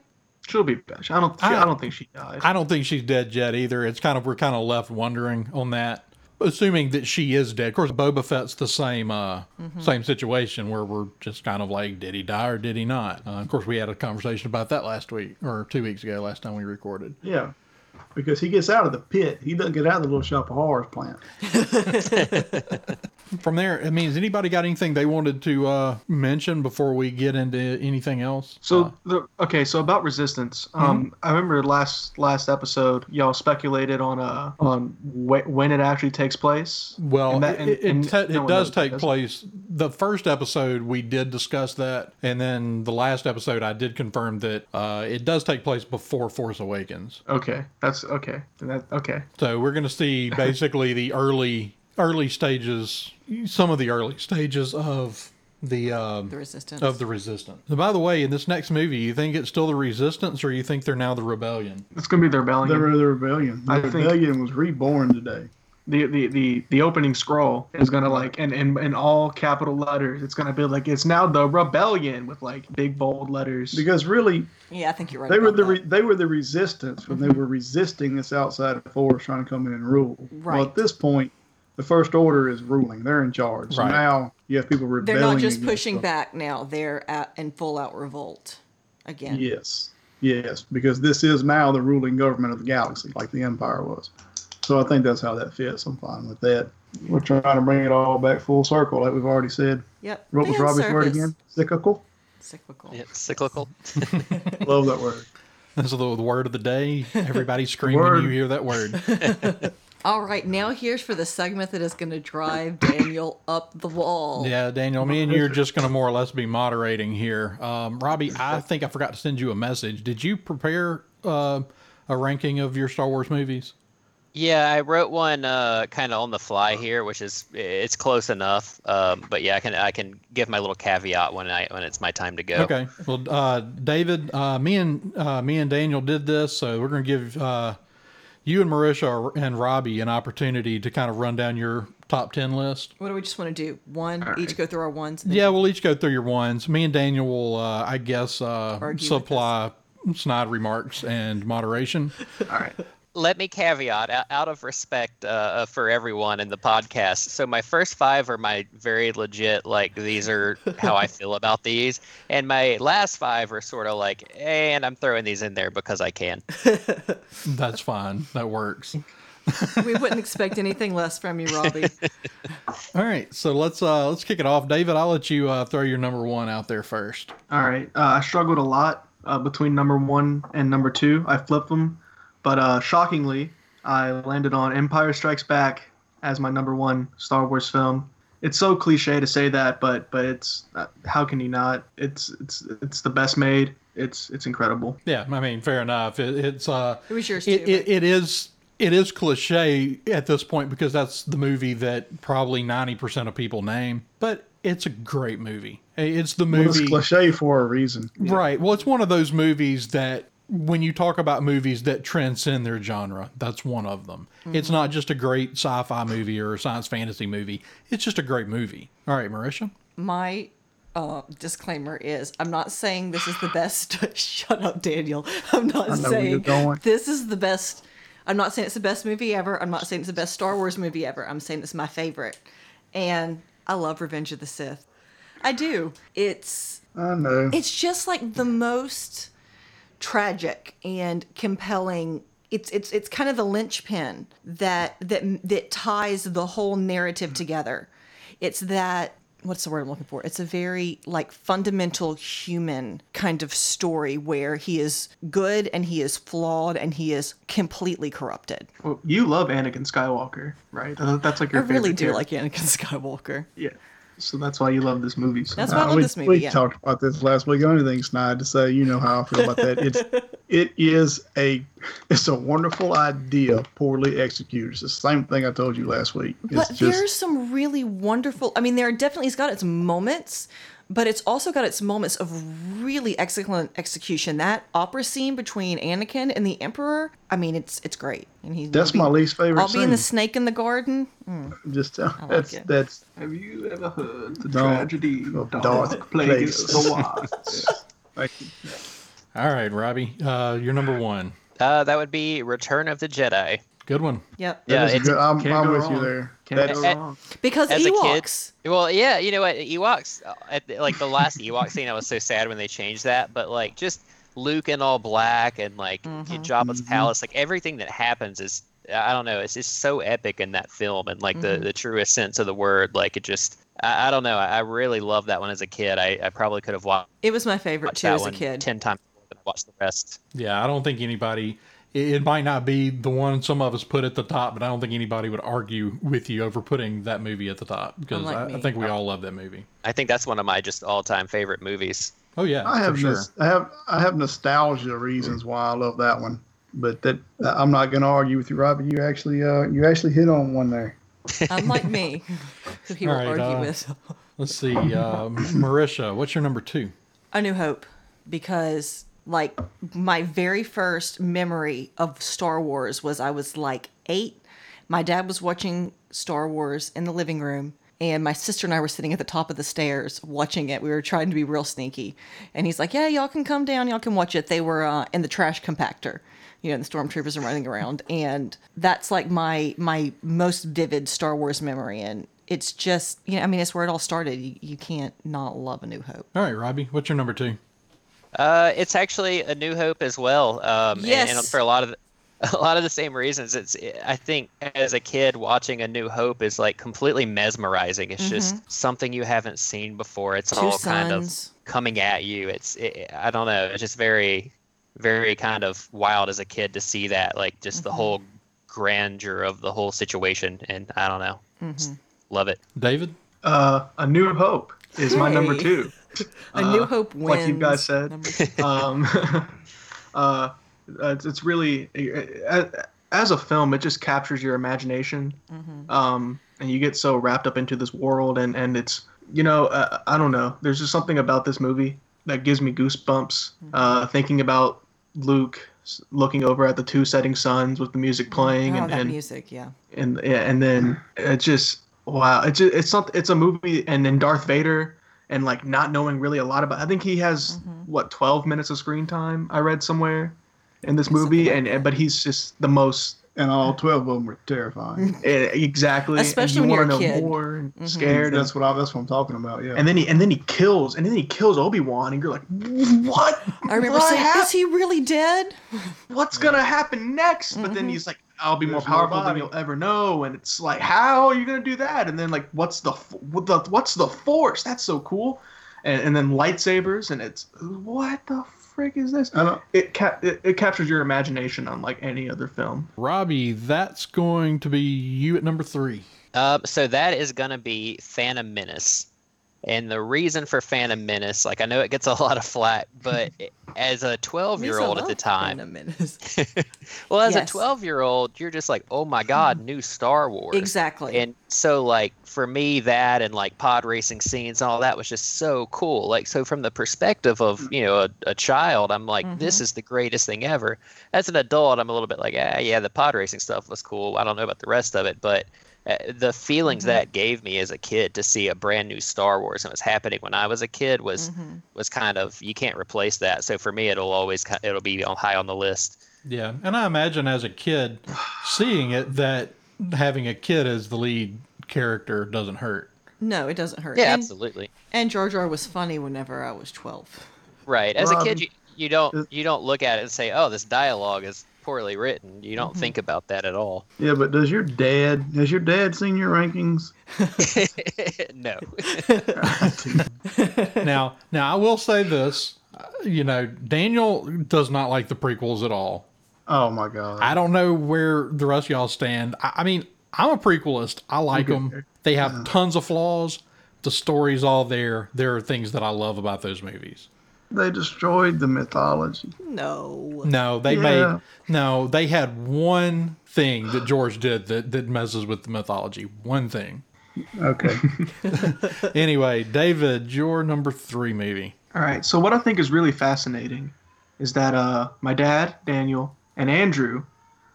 She'll be back. I don't. She, I- I don't think she died. I don't think she's dead yet either. It's kind of we're kind of left wondering on that, assuming that she is dead. Of course, Boba Fett's the same uh, same situation where we're just kind of like, did he die or did he not? Uh, of course, we had a conversation about that last week or two weeks ago, last time we recorded. Yeah, because he gets out of the pit. He doesn't get out of the little shop of horrors plant. From there, I mean, has anybody got anything they wanted to uh, mention before we get into anything else? So Uh, the okay, so about resistance. Mm-hmm. Um, I remember last last episode, y'all speculated on uh on wh- when it actually takes place. Well, And that- it, it, and- it, te- no it does take place. The first episode we did discuss that, and then the last episode I did confirm that uh, it does take place before Force Awakens. Okay, that's okay. That okay. So we're going to see basically the early early stages, some of the early stages of the um, The Resistance. of the Resistance. And by the way, in this next movie, you think it's still the Resistance, or you think they're now the Rebellion? It's gonna be the rebellion. The, the rebellion. The I think- rebellion was reborn today. the, the the the opening scroll is gonna like and in, in all capital letters. It's gonna be like it's now the rebellion with like big bold letters. Because really, yeah, I think you're right. they were the re- they were the resistance when they were resisting this outside force trying to come in and rule. Well, Right. at this point, the first order is ruling. They're in charge. So Right. now you have people rebelling. They're not just pushing them. back now. They're at, in full out revolt again. Yes, yes, because this is now the ruling government of the galaxy, like the Empire was. So I think that's how that fits. I'm fine with that. We're trying to bring it all back full circle, like we've already said. Yep. What was Fan Robbie's word again? Cyclical. Cyclical. Yeah, cyclical. Love that word. This is the, the word of the day. Everybody screaming Word. you hear that word. All right, now here's for the segment that is going to drive Daniel up the wall. Yeah, Daniel, me and you are just going to more or less be moderating here. Um, Robbie, I think I forgot to send you a message. Did you prepare uh, a ranking of your Star Wars movies? Yeah, I wrote one uh, kind of on the fly here, which is it's close enough. Um, but yeah, I can I can give my little caveat when I when it's my time to go. Okay. Well, uh, David, uh, me and uh, me and Daniel did this, so we're going to give uh, you and Marisha and Robbie an opportunity to kind of run down your top ten list. What do we just want to do? One, each go through our ones. and then- Yeah, we'll each go through your ones. Me and Daniel will, uh, I guess, uh, supply snide remarks and moderation. all right. Let me caveat out of respect uh, for everyone in the podcast. So my first five are my very legit, like these are how I feel about these, and my last five are sort of like, and I'm throwing these in there because I can. That's fine. That works. we wouldn't expect anything less from you, Robbie. All right, so let's uh, let's kick it off. David, I'll let you uh, throw your number one out there first. All right. Uh, I struggled a lot uh, between number one and number two. I flipped them, but uh, shockingly, I landed on Empire Strikes Back as my number one Star Wars film. It's so cliche to say that, but but it's uh, how can you not? It's it's it's the best made. It's it's incredible. Yeah, I mean, fair enough. It, it's uh, It was yours too, it, it is it is cliche at this point because that's the movie that probably ninety percent of people name. But it's a great movie. It's the Well, it's movie, cliche for a reason. right? Well, it's one of those movies that when you talk about movies that transcend their genre, that's one of them. It's not just a great sci-fi movie or a science fantasy movie. It's just a great movie. All right, Marisha. My uh, disclaimer is I'm not saying this is the best. Shut up, Daniel. I'm not I know where you're saying going. this is the best. I'm not saying it's the best movie ever. I'm not saying it's the best Star Wars movie ever. I'm saying it's my favorite. And I love Revenge of the Sith. I do. It's I know. it's just like the most tragic and compelling it's it's it's kind of the linchpin that that that ties the whole narrative together it's that what's the word i'm looking for it's a very like fundamental human kind of story where he is good and he is flawed and he is completely corrupted Well, you love Anakin Skywalker, right? That's like your i really do character. like anakin skywalker Yeah. So that's why you love this movie. So That's why I love we, this movie, We yeah. talked about this last week. Only thing, Snide, to say you know how I feel about that. It's it is a it's a wonderful idea, poorly executed. It's the same thing I told you last week. It's but just there's some really wonderful i mean there are definitely it's got its moments but it's also got its moments of really excellent execution that opera scene between anakin and the emperor i mean it's it's great and he's that's my least favorite. i'll be in the snake in the garden Just tell, like that's it. that's Have you ever heard the Don't- tragedy of of dark dark plagues places. the wilds? like, All right, Robbie, uh, you're number one. Uh, that would be Return of the Jedi. Good one. yep Yeah, that is it's- good. I'm, I'm go with you there. Can't That's go wrong. because As a kid- Well, yeah, you know what? Ewoks, uh, at the, like the last Ewok scene, I was so sad when they changed that. But like just Luke in all black and like Mhm. Jabba's Mhm. palace, like everything that happens is, I don't know, it's just so epic in that film and like the Mhm. the truest sense of the word. Like it just, I, I don't know, I, I really loved that one as a kid. I, I probably could have watched it was my favorite too as a kid ten times and watched the rest. Yeah, I don't think anybody. It, it might not be the one some of us put at the top, but I don't think anybody would argue with you over putting that movie at the top because I, I think we all love that movie. I think that's one of my just all time favorite movies. Oh yeah, I have for sure. nos- I have I have nostalgia reasons why I love that one, but that I'm not going to argue with you, Robbie. You actually uh you actually hit on one there. unlike me who he will All right, argue uh, with Let's see, uh, Marisha, what's your number two? A New Hope because like my very first memory of Star Wars was I was like 8. My dad was watching Star Wars in the living room and my sister and I were sitting at the top of the stairs watching it. We were trying to be real sneaky. And he's like, "Yeah, y'all can come down. Y'all can watch it." They were uh, in the trash compactor. You know, the stormtroopers are running around and that's like my my most vivid Star Wars memory and it's just, you know, I mean, it's where it all started. You, you can't not love A New Hope. All right, Robbie, what's your number two? Uh, it's actually A New Hope as well. Um, yes. And, and, for a lot of the, a lot of the same reasons. It's I think as a kid watching A New Hope is like completely mesmerizing. It's mm-hmm. just something you haven't seen before. It's Two all sons. kind of coming at you. It's it, I don't know. It's just very very kind of wild as a kid to see that like just mm-hmm. the whole grandeur of the whole situation and I don't know. Mm-hmm. Love it. David? Uh, a New Hope is hey. my number 2. A New Uh, Hope wins. like you guys said. Um, uh, it's, it's really as a film, it just captures your imagination, um, and you get so wrapped up into this world, and and it's you know uh, I don't know. There's just something about this movie that gives me goosebumps. Uh, thinking about Luke looking over at the two setting suns with the music playing, oh, and and, music, yeah. and yeah, and then it just wow, it's just, it's something. It's a movie, and then Darth Vader, and like not knowing really a lot about. I think he has mm-hmm. what twelve minutes of screen time. I read somewhere in this movie, and, and but he's just the most And all twelve of them were terrifying. eh, exactly. and Especially you when you're wanna a kid. more and scared. that's what I that's what I'm talking about. Yeah. and then he and then he kills and then he kills Obi Wan, and you're like, what? I remember What saying, hap- "Is he really dead?" what's gonna happen next? But Mm-hmm. then he's like, I'll be more There's more powerful than you'll ever know, and it's like, how are you gonna do that? And then like, what's the what the what's the force? That's so cool. And, and then lightsabers, and it's what the frick is this? I don't. It, ca- it it captures your imagination unlike any other film. Robbie, that's going to be you at number three. Um, so that is gonna be Phantom Menace, and the reason for Phantom Menace, like I know it gets a lot of flack, but as a 12 year old at the time, a minute. well, as Yes. a 12 year old, you're just like, oh my god, new Star Wars. exactly. And so, like for me, that and like pod racing scenes and all that was just so cool. Like, so from the perspective of you know a, a child, I'm like, this is the greatest thing ever. As an adult, I'm a little bit like, ah, yeah, the pod racing stuff was cool. I don't know about the rest of it, but Uh, the feelings mm-hmm. that gave me as a kid to see a brand new Star Wars and was happening when I was a kid was mm-hmm. was kind of you can't replace that. So for me, it'll always it'll be on high on the list. Yeah, and I imagine as a kid seeing it that having a kid as the lead character doesn't hurt. No, it doesn't hurt. Yeah, and, absolutely. And Jar Jar was funny whenever I was 12. Right. As a kid, you, you don't uh, you don't look at it and say, "Oh, this dialogue is poorly written." You Mm-hmm. don't think about that at all. Yeah, but does your dad has your dad seen your rankings? no. now, now I will say this. uh, You know, Daniel does not like the prequels at all. Oh my god. I don't know where the rest of y'all stand. I, I mean, I'm a prequelist. I like Okay. them. They have tons of flaws. The story's all there. There are things that I love about those movies. They destroyed the mythology. No. No, they Yeah. made no. They had one thing that George did that that messes with the mythology. One thing. Okay. Anyway, David, your number three movie. All right. So what I think is really fascinating is that uh, my dad, Daniel, and Andrew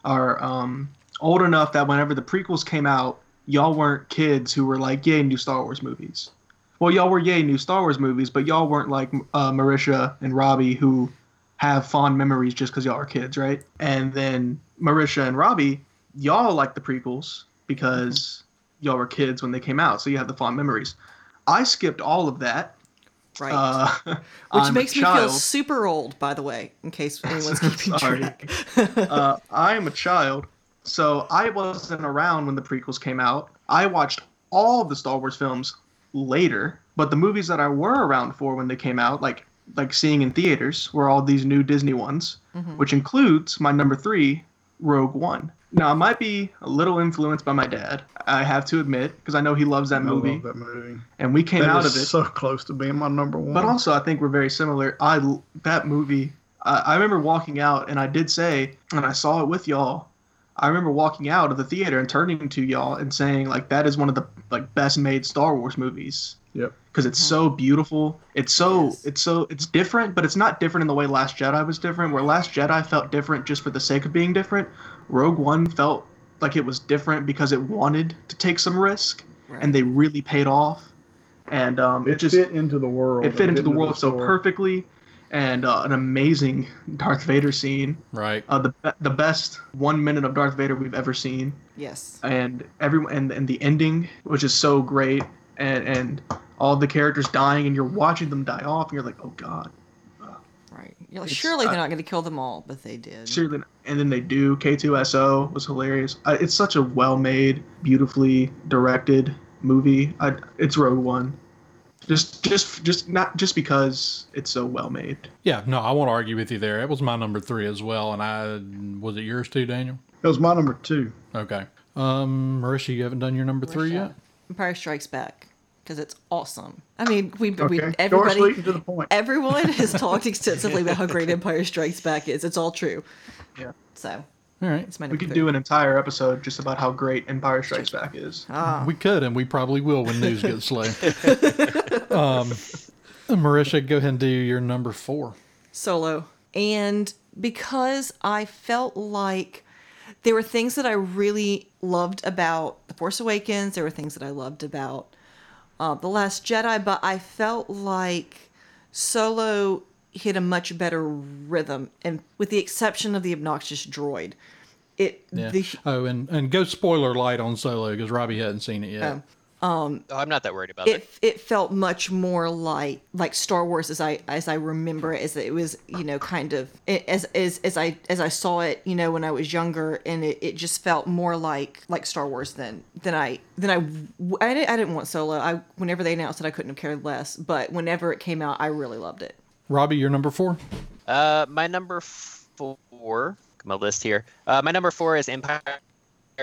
are um, old enough that whenever the prequels came out, y'all weren't kids who were like, "Yay, new Star Wars movies." Well, y'all were yay new Star Wars movies, but y'all weren't like uh, Marisha and Robbie who have fond memories just because y'all are kids, right? And then Marisha and Robbie, y'all like the prequels because y'all were kids when they came out, so you have the fond memories. I skipped all of that Right. uh, Which makes me feel super old, by the way, in case anyone's keeping track. uh, I am a child, so I wasn't around when the prequels came out. I watched all of the Star Wars films later, but the movies that I were around for when they came out, like like seeing in theaters, were all these new Disney ones, mm-hmm. which includes my number three, Rogue One. Now, I might be a little influenced by my dad. I have to admit, because I know he loves that I movie, love that movie. and we came That out is of it. so close to being my number one. But also, I think we're very similar. I that movie. I, I remember walking out, and I did say, and I saw it with y'all. I remember walking out of the theater and turning to y'all and saying, like, that is one of the like best made Star Wars movies Yep. because it's so beautiful. It's so Yes. it's so it's different, but it's not different in the way Last Jedi was different. Where Last Jedi felt different just for the sake of being different. Rogue One felt like it was different because it wanted to take some risk, Right. and they really paid off. And um, it, It just fit into the world. it fit into the world so perfectly, and uh, an amazing Darth Vader scene. Right. Uh, the the best one minute of Darth Vader we've ever seen, Yes. and everyone and, and the ending, which is so great, and and all the characters dying, and you're watching them die off, and you're like, oh god, Right. You're like, It's- surely they're I- not going to kill them all, but they did. seriously. And then they do. K2SO was hilarious. Uh, it's such a well-made, beautifully directed movie. I, it's Rogue One. Just, just, just not just because it's so well made. Yeah. No, I won't argue with you there. It was my number three as well. And I was it yours too, Daniel? It was my number two. Okay. Um, Marisha, you haven't done your number three yet. Empire Strikes Back because it's awesome. I mean, we, we Okay. Short, everybody, to the point. everyone has talked extensively about how great Empire Strikes Back is. It's all true. Yeah. So All right. it's my We could three. do an entire episode just about how great Empire Strikes Back is. Ah, We could, and we probably will when news gets slow. um, Marisha, go ahead and do your number four. solo. And because I felt like there were things that I really loved about The Force Awakens, there were things that I loved about uh, The Last Jedi, but I felt like Solo hit a much better rhythm, and with the exception of the obnoxious droid, it Yeah. the oh, and and go spoiler light on Solo because Robbie hadn't seen it yet. um, Oh, I'm not that worried about it. it it felt much more like like Star Wars as I as I remember it as it was you know kind of as as as I as I saw it you know when I was younger and it, it just felt more like like Star Wars than than I than I I didn't, I didn't want Solo I whenever they announced it I couldn't have cared less but whenever it came out I really loved it Robbie, your number four. Uh, my number four, my list here. Uh, my number four is Empire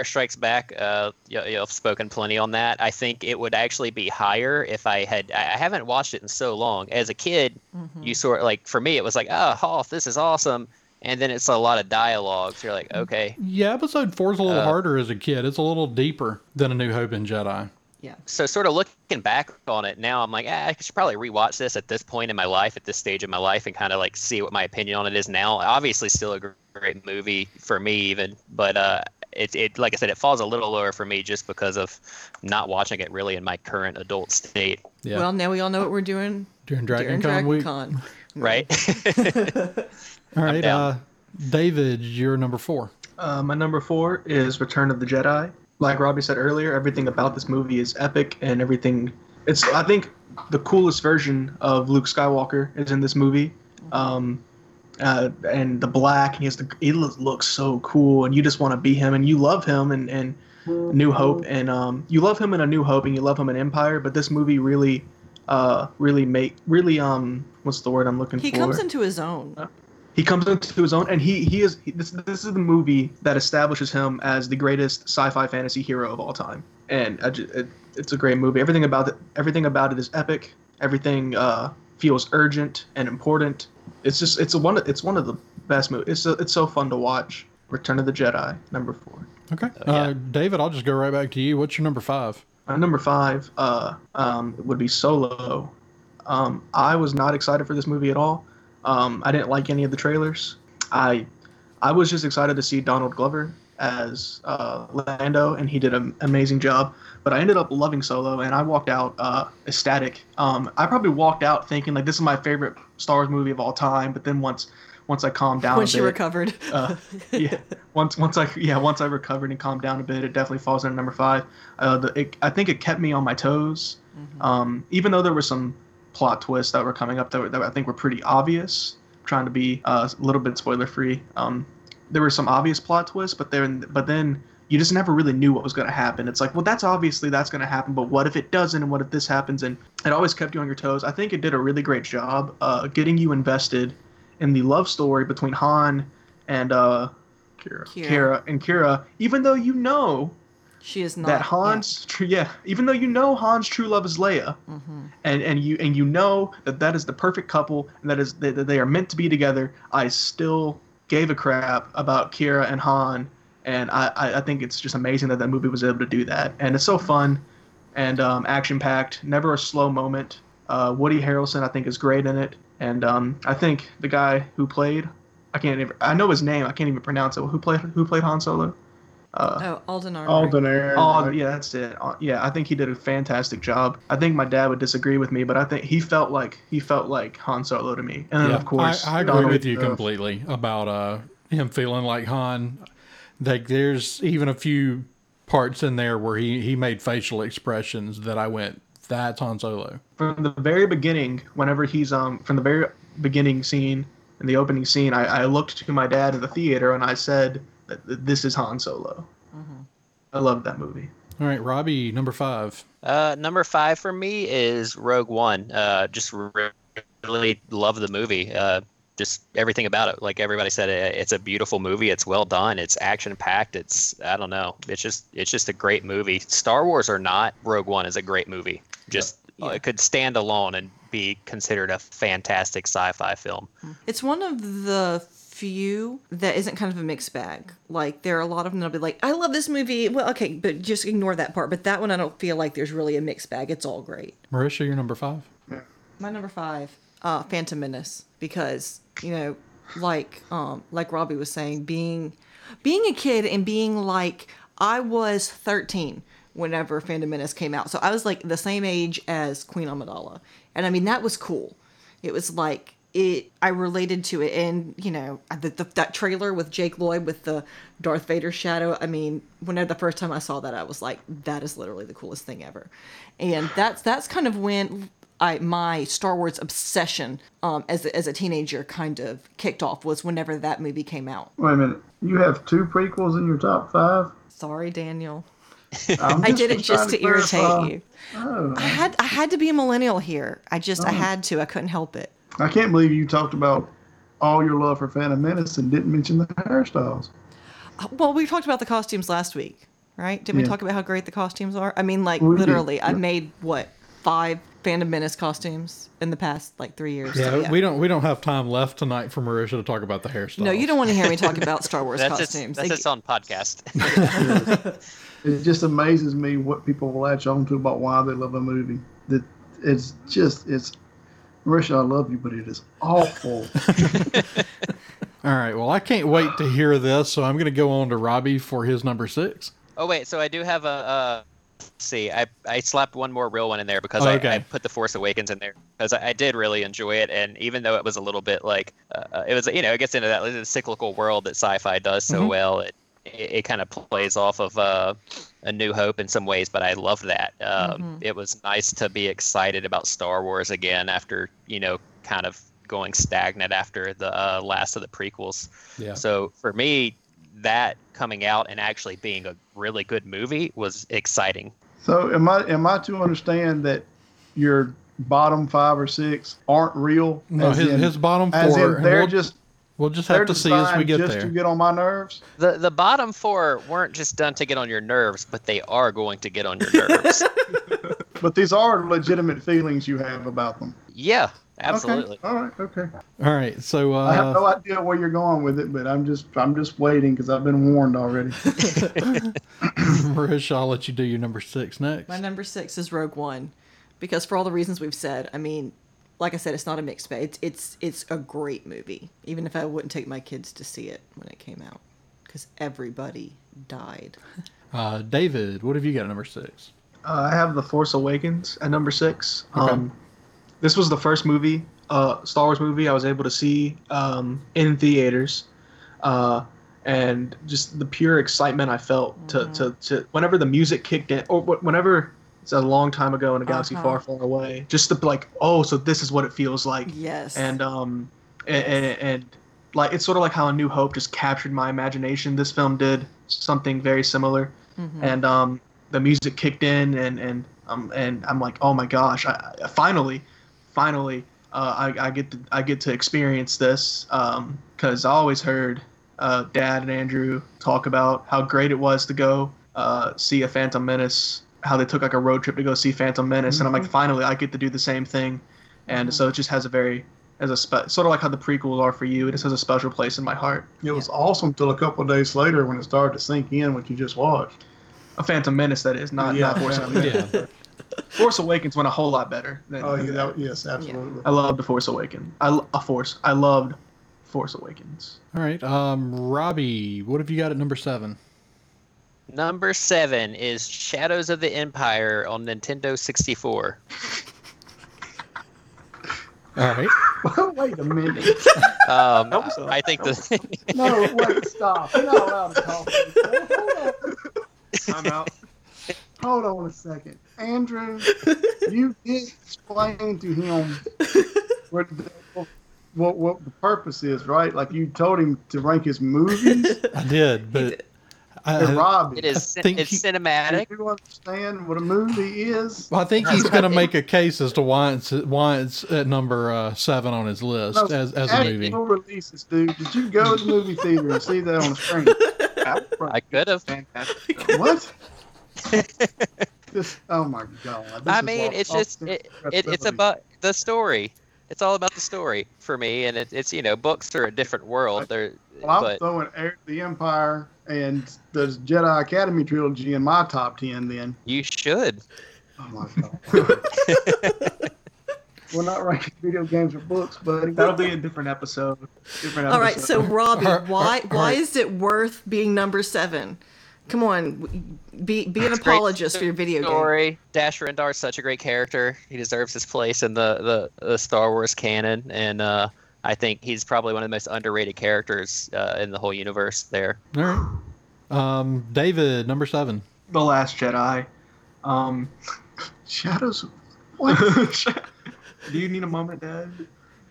Strikes Back. Uh, you, you've spoken plenty on that. I think it would actually be higher if I had. I I haven't watched it in so long. As a kid, you sort of like for me, it was like, oh, Hoth, this is awesome. And then it's a lot of dialogue. So you're like, okay. Yeah, episode four is a little Uh, harder as a kid. It's a little deeper than A New Hope and Jedi. Yeah So sort of looking back on it now, I'm like, ah, I should probably rewatch this at this point in my life, at this stage of my life, and kind of like see what my opinion on it is now. Obviously, still a great movie for me, even, but uh, it, it like I said, it falls a little lower for me just because of not watching it really in my current adult state, Yeah. well now we all know what we're doing during during Dragon Con Dragon week. Con right? All right, uh, David, you're number four. Uh, my number four is Return of the Jedi. Like Robbie said earlier, everything about this movie is epic, and everything. It's I think the coolest version of Luke Skywalker is in this movie. Um, uh, and the black, and he has the he looks so cool, and you just want to be him, and you love him, and and New Hope, and um, you love him in A New Hope, and you love him in Empire, but this movie really, uh, really make really um, what's the word I'm looking He for? He comes into his own. He comes into his own and he he is he, this this is the movie that establishes him as the greatest sci-fi fantasy hero of all time and I ju- it, it's a great movie everything about it everything about it is epic everything uh, feels urgent and important it's just it's a one of- it's one of the best movies it's a, it's so fun to watch Return of the Jedi number 4 Okay. yeah. Uh, David, I'll just go right back to you. What's your number five? My number five uh, um, would be Solo. Um, I was not excited for this movie at all. Um, I didn't like any of the trailers. I I was just excited to see Donald Glover as uh, Lando, and he did an amazing job. But I ended up loving Solo, and I walked out uh, ecstatic. Um, I probably walked out thinking like this is my favorite Star Wars movie of all time. But then once once I calmed down once bit, recovered. uh, yeah. Once once I yeah once I recovered and calmed down a bit, it definitely falls into number five. Uh, the, it, I think it kept me on my toes, um, even though there were some plot twists that were coming up that, were, that I think were pretty obvious. Trying to be uh, a little bit spoiler free. Um, there were some obvious plot twists, but then but then you just never really knew what was going to happen. It's like, well, that's obviously that's going to happen, but what if it doesn't, and what if this happens? And it always kept you on your toes. I think it did a really great job uh, getting you invested in the love story between Han and uh, Qi'ra. Qi'ra. Qi'ra and Qi'ra, even though you know she is not. that Han's true, yeah, even though you know Han's true love is Leia, and and you and you know that that is the perfect couple and that is that they are meant to be together. I still gave a crap about Qi'ra and Han, and I I, I think it's just amazing that that movie was able to do that, and it's so fun, and um, action packed, never a slow moment. Uh, Woody Harrelson I think is great in it, and um, I think the guy who played I can't even I know his name I can't even pronounce it. Who played who played Han Solo? Uh, Oh, Alden Armour. Alden Aaron. Oh, yeah, that's it. Uh, yeah, I think he did a fantastic job. I think my dad would disagree with me, but I think he felt like he felt like Han Solo to me. And then, of course, I, I agree Donald- with you uh, completely about uh, him feeling like Han. Like there's even a few parts in there where he, he made facial expressions that I went, "That's Han Solo." from the very beginning, whenever he's um from the very beginning scene in the opening scene, I, I looked to my dad in the theater and I said, that th- "This is Han Solo." I love that movie. All right, Robbie, number five. Uh, number five for me is Rogue One. Uh, just re- really love the movie. Uh, just everything about it. Like everybody said, it, it's a beautiful movie. It's well done. It's action packed. It's I don't know. It's just it's just a great movie. Star Wars or not, Rogue One is a great movie. Just uh, it could stand alone and be considered a fantastic sci-fi film. It's one of the few that isn't kind of a mixed bag. Like there are a lot of them that'll be like, I love this movie. Well, okay, but just ignore that part. But that one, I don't feel like there's really a mixed bag. It's all great. Marisha, you're number five. Yeah. My number five, uh, Phantom Menace, because you know, like um, like Robbie was saying, being being a kid and being like I was 13 whenever Phantom Menace came out, so I was like the same age as Queen Amidala, and I mean that was cool. It was like it. I related to it, and you know, the, the, that trailer with Jake Lloyd with the Darth Vader shadow. I mean, whenever the first time I saw that, I was like, that is literally the coolest thing ever, and that's that's kind of when I my Star Wars obsession um, as a, as a teenager kind of kicked off was whenever that movie came out. Wait a minute. You have two prequels in your top five? Sorry, Daniel. I'm did it just trying to irritate you. Oh, I had I had to be a millennial here. I just I had to. I couldn't help it. I can't believe you talked about all your love for Phantom Menace and didn't mention the hairstyles. Uh, well, we talked about the costumes last week, right? Didn't we talk about how great the costumes are? I mean, like We did, literally, I've made what five Phantom Menace costumes in the past like three years. Yeah, So, we don't we don't have time left tonight for Marisha to talk about the hairstyles. No, you don't want to hear me talk about Star Wars That's its, costumes. that's They- its own podcast. It just amazes me what people latch on to about why they love a movie. That it's just it's. Marisha, I love you, but it is awful. All right. Well, I can't wait to hear this, so I'm going to go on to Robbie for his number six. Oh wait, so I do have a. Uh, let's see, I I slapped one more real one in there because Oh, I, okay. I put the Force Awakens in there because I, I did really enjoy it, and even though it was a little bit like uh, uh, it was, you know, it gets into that cyclical world that sci-fi does so Mhm. well. It it, it kind of plays off of uh, A New Hope in some ways, but I love that. Um, It was nice to be excited about Star Wars again after you know kind of going stagnant after the uh, last of the prequels. Yeah. So for me, that coming out and actually being a really good movie was exciting. So am I am I to understand that your bottom five or six aren't real? No, his, in- his bottom as four. in they're we'll, just we'll just they're have to see as we designed get just there. to get on my nerves. The the bottom four weren't just done to get on your nerves, but they are going to get on your nerves. But these are legitimate feelings you have about them. yeah, absolutely. Okay. All right. Okay. All right. So I have uh, no idea where you're going with it, but I'm just I'm just waiting because I've been warned already. Marish, I'll let you do your number six next. My number six is Rogue One, because for all the reasons we've said, I mean, like I said, it's not a mixed bag. It's it's it's a great movie, even if I wouldn't take my kids to see it when it came out, because everybody died. Uh, David, what have you got at number six? Uh, I have The Force Awakens at number six. Okay. Um, this was the first movie, uh, Star Wars movie, I was able to see um, in theaters, uh, and just the pure excitement I felt to, to, to whenever the music kicked in, or whenever it's a long time ago in a galaxy Uh-huh. far, far away, just to like, oh, so this is what it feels like, Yes. and um, and, and, and like it's sort of like how A New Hope just captured my imagination. This film did something very similar Mhm. and um, the music kicked in, and and um, and I'm like, oh my gosh, I, I finally, finally, uh, I, I get to I get to experience this because I always heard uh, Dad and Andrew talk about how great it was to go uh, see a Phantom Menace, how they took like a road trip to go see Phantom Menace, and I'm like, finally, I get to do the same thing, and so it just has a very as a spe- sort of like how the prequels are for you. It just has a special place in my heart. It was awesome till a couple of days later when it started to sink in what you just watched. A Phantom Menace, that is, not, Yeah, not Force. Awakens. Yeah. Force Awakens went a whole lot better. Than, Oh, yeah, that. that, yes, absolutely. I loved The Force Awakens. I lo- a Force. I loved Force Awakens. All right. Um, Robbie, what have you got at number seven? Number seven is Shadows of the Empire on Nintendo 64. All right. wait a minute. Um, That was a- I think the No, wait, stop. You're not allowed to talk. Hold on. I'm out. Hold on a second. Andrew, you did explain to him what the, what, what the purpose is, right? Like you told him to rank his movies. I did, but And I, Robbie, it is I think it's he- cinematic. do you understand what a movie is? well, I think he's going to make a case as to why it's why it's at number uh, seven on his list No, as as a movie. Actual releases, dude. Did you go to the movie theater and see that on the screen? I could have. fantastic. What? This, oh my god. this I mean, what- it's just it, it, it's about the story. It's all about the story for me, and it, it's you know books are a different world. They're Well, I'm but throwing Heir to the Empire and the Jedi Academy trilogy in my top ten. Then, you should. oh my god. We're not ranking video games or books, but That'll be a different episode. Different All right, episode. so Robbie, why all right, all why is it worth being number seven? Come on, be be an It's a great apologist for your video game. story. Dash Rendar is such a great character. He deserves his place in the, the, the Star Wars canon, and uh, I think he's probably one of the most underrated characters uh, in the whole universe. There, All right. Um, David, number seven. The Last Jedi. Um, Shadows. What? do you need a moment, Dad,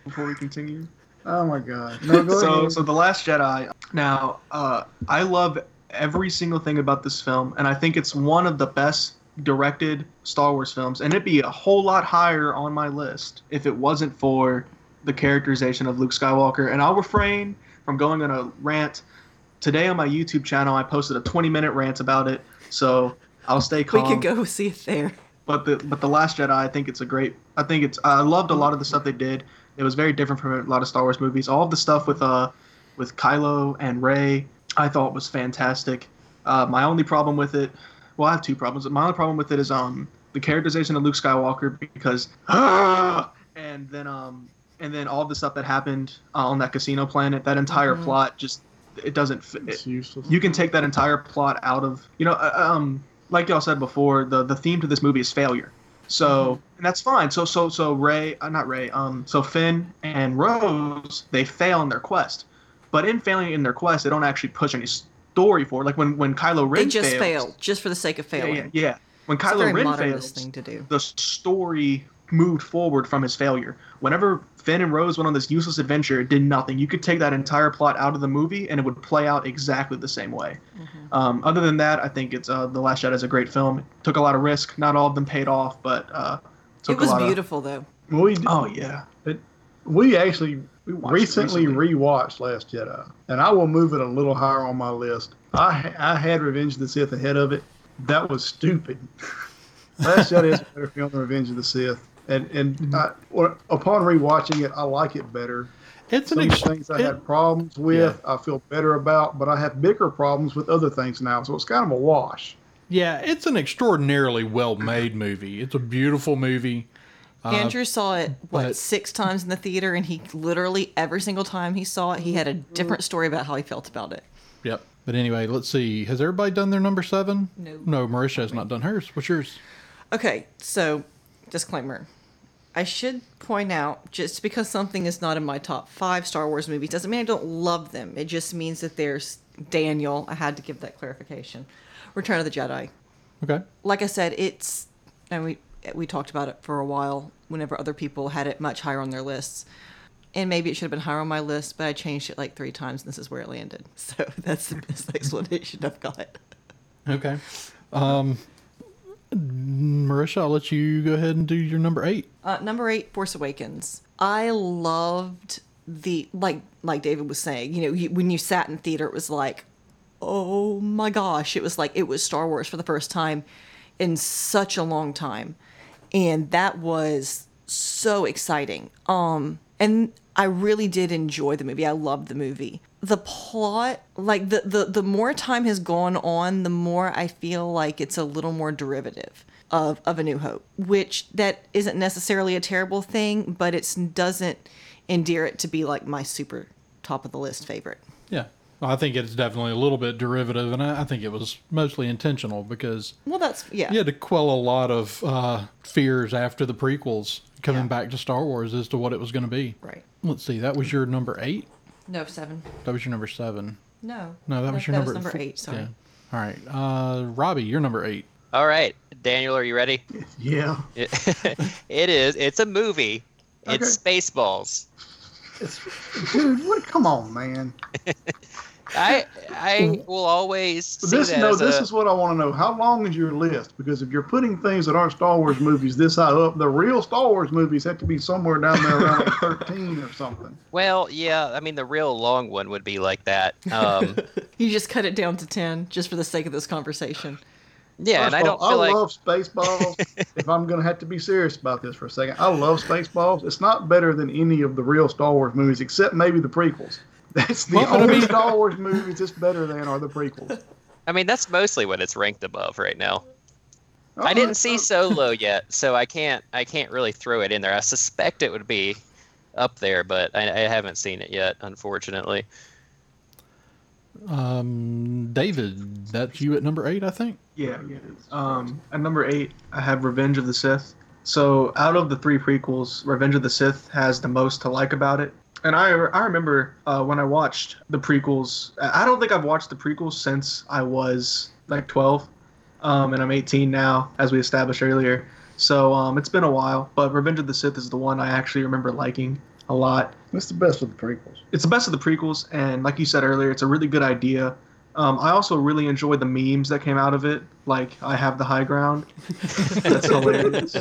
before we continue? oh my god. No, go so ahead. so the last jedi now uh i love every single thing about this film and i think it's one of the best directed star wars films and it'd be a whole lot higher on my list if it wasn't for the characterization of luke skywalker and i'll refrain from going on a rant today on my youtube channel i posted a 20 minute rant about it so i'll stay calm. We could go see it there. but the but the last jedi i think it's a great i think it's i loved a lot of the stuff they did it was very different from a lot of star wars movies all of the stuff with uh with kylo and Rey, i thought was fantastic. Uh my only problem with it well i have two problems. My only problem with it is um the characterization of luke skywalker because and then um and then all the stuff that happened uh, on that casino planet that entire Mhm. plot just it doesn't fit it's useless. you can take that entire plot out of you know uh, um like y'all said before the the theme to this movie is failure. So and that's fine. So so so rey uh, not rey um so finn and rose they fail in their quest but in failing in their quest they don't actually push any story forward. Like when when Kylo Ren They just fails, failed, just for the sake of failing. yeah, yeah. When It's a Kylo Ren fails, thing to do. the story moved forward from his failure. Whenever Finn and Rose went on this useless adventure, it did nothing. You could take that entire plot out of the movie, and it would play out exactly the same way. Mm-hmm. Um, other than that, I think it's uh, the Last Jedi is a great film. It took a lot of risk. Not all of them paid off, but uh, took It was beautiful though. We oh yeah, we actually we it recently, rewatched Last Jedi, and I will move it a little higher on my list. I I had Revenge of the Sith ahead of it. That was stupid. Last Jedi is a better film than Revenge of the Sith, and and I, or- upon rewatching it, I like it better. It's Some an ex- things I it- had problems with, I feel better about, but I have bigger problems with other things now. So it's kind of a wash. yeah, it's an extraordinarily well made movie. It's a beautiful movie. Uh, Andrew saw it what but- six times in the theater, and he literally every single time he saw it, he had a different story about how he felt about it. Yep. But anyway, let's see. Has everybody done their number seven? No. No, Marisha has not done hers. What's yours? Okay, so disclaimer. I should point out just because something is not in my top five Star Wars movies doesn't mean I don't love them. It just means that there's Daniel. I had to give that clarification. Return of the Jedi. Okay. Like I said, it's and we we talked about it for a while. Whenever other people had it much higher on their lists, and maybe it should have been higher on my list, but I changed it like three times, and this is where it landed. So that's the best explanation I've got. Okay. Um, Marisha, I'll let you go ahead and do your number eight. Uh, number eight, Force Awakens. I loved the like like David was saying. You know, you, when you sat in theater, it was like, oh my gosh! It was like it was Star Wars for the first time in such a long time, and that was so exciting. Um, and I really did enjoy the movie. I loved the movie. The plot, like the the the more time has gone on, the more I feel like it's a little more derivative of of A New Hope, which that isn't necessarily a terrible thing, but it doesn't endear it to be like my super top of the list favorite. Yeah. Well, I think it's definitely a little bit derivative, and I, I think it was mostly intentional because Well, that's yeah. you had to quell a lot of uh, fears after the prequels coming Yeah. back to Star Wars as to what it was going to be. Right. Let's see. That was your number eight. No seven. That was your number seven. No. No, that was your that number. was number eight. Sorry. Yeah. All right. Uh, Robbie, you're number eight. All right, Daniel, are you ready? Yeah. It, it is. It's a movie. It's Spaceballs. It's, dude, what, come on, man. I I will always see This that no, as this a, is what I want to know. How long is your list? Because if you're putting things that aren't Star Wars movies this high up, the real Star Wars movies have to be somewhere down there around like 13 or something. well, yeah. I mean, the real long one would be like that. Um, You just cut it down to ten just for the sake of this conversation. yeah, and I don't all, feel like love Spaceballs. if I'm going to have to be serious about this for a second, I love Spaceballs. It's not better than any of the real Star Wars movies, except maybe the prequels. That's the Well, but I only mean- Star Wars movies it's better than are the prequels. I mean that's mostly what it's ranked above right now. I Uh, didn't see Solo yet, so I can't I can't really throw it in there. I suspect it would be up there, but I, I haven't seen it yet, unfortunately. Um, David, that's you at number eight, I think. Yeah, yeah. Um, at number eight, I have Revenge of the Sith. So out of the three prequels, Revenge of the Sith has the most to like about it. And I I remember uh, when I watched the prequels. I don't think I've watched the prequels since I was like 12, um, and I'm 18 now, as we established earlier. So um, it's been a while, but Revenge of the Sith is the one I actually remember liking a lot. It's the best of the prequels. It's the best of the prequels, and like you said earlier, it's a really good idea. Um, I also really enjoyed the memes that came out of it, like "I have the high ground." That's hilarious.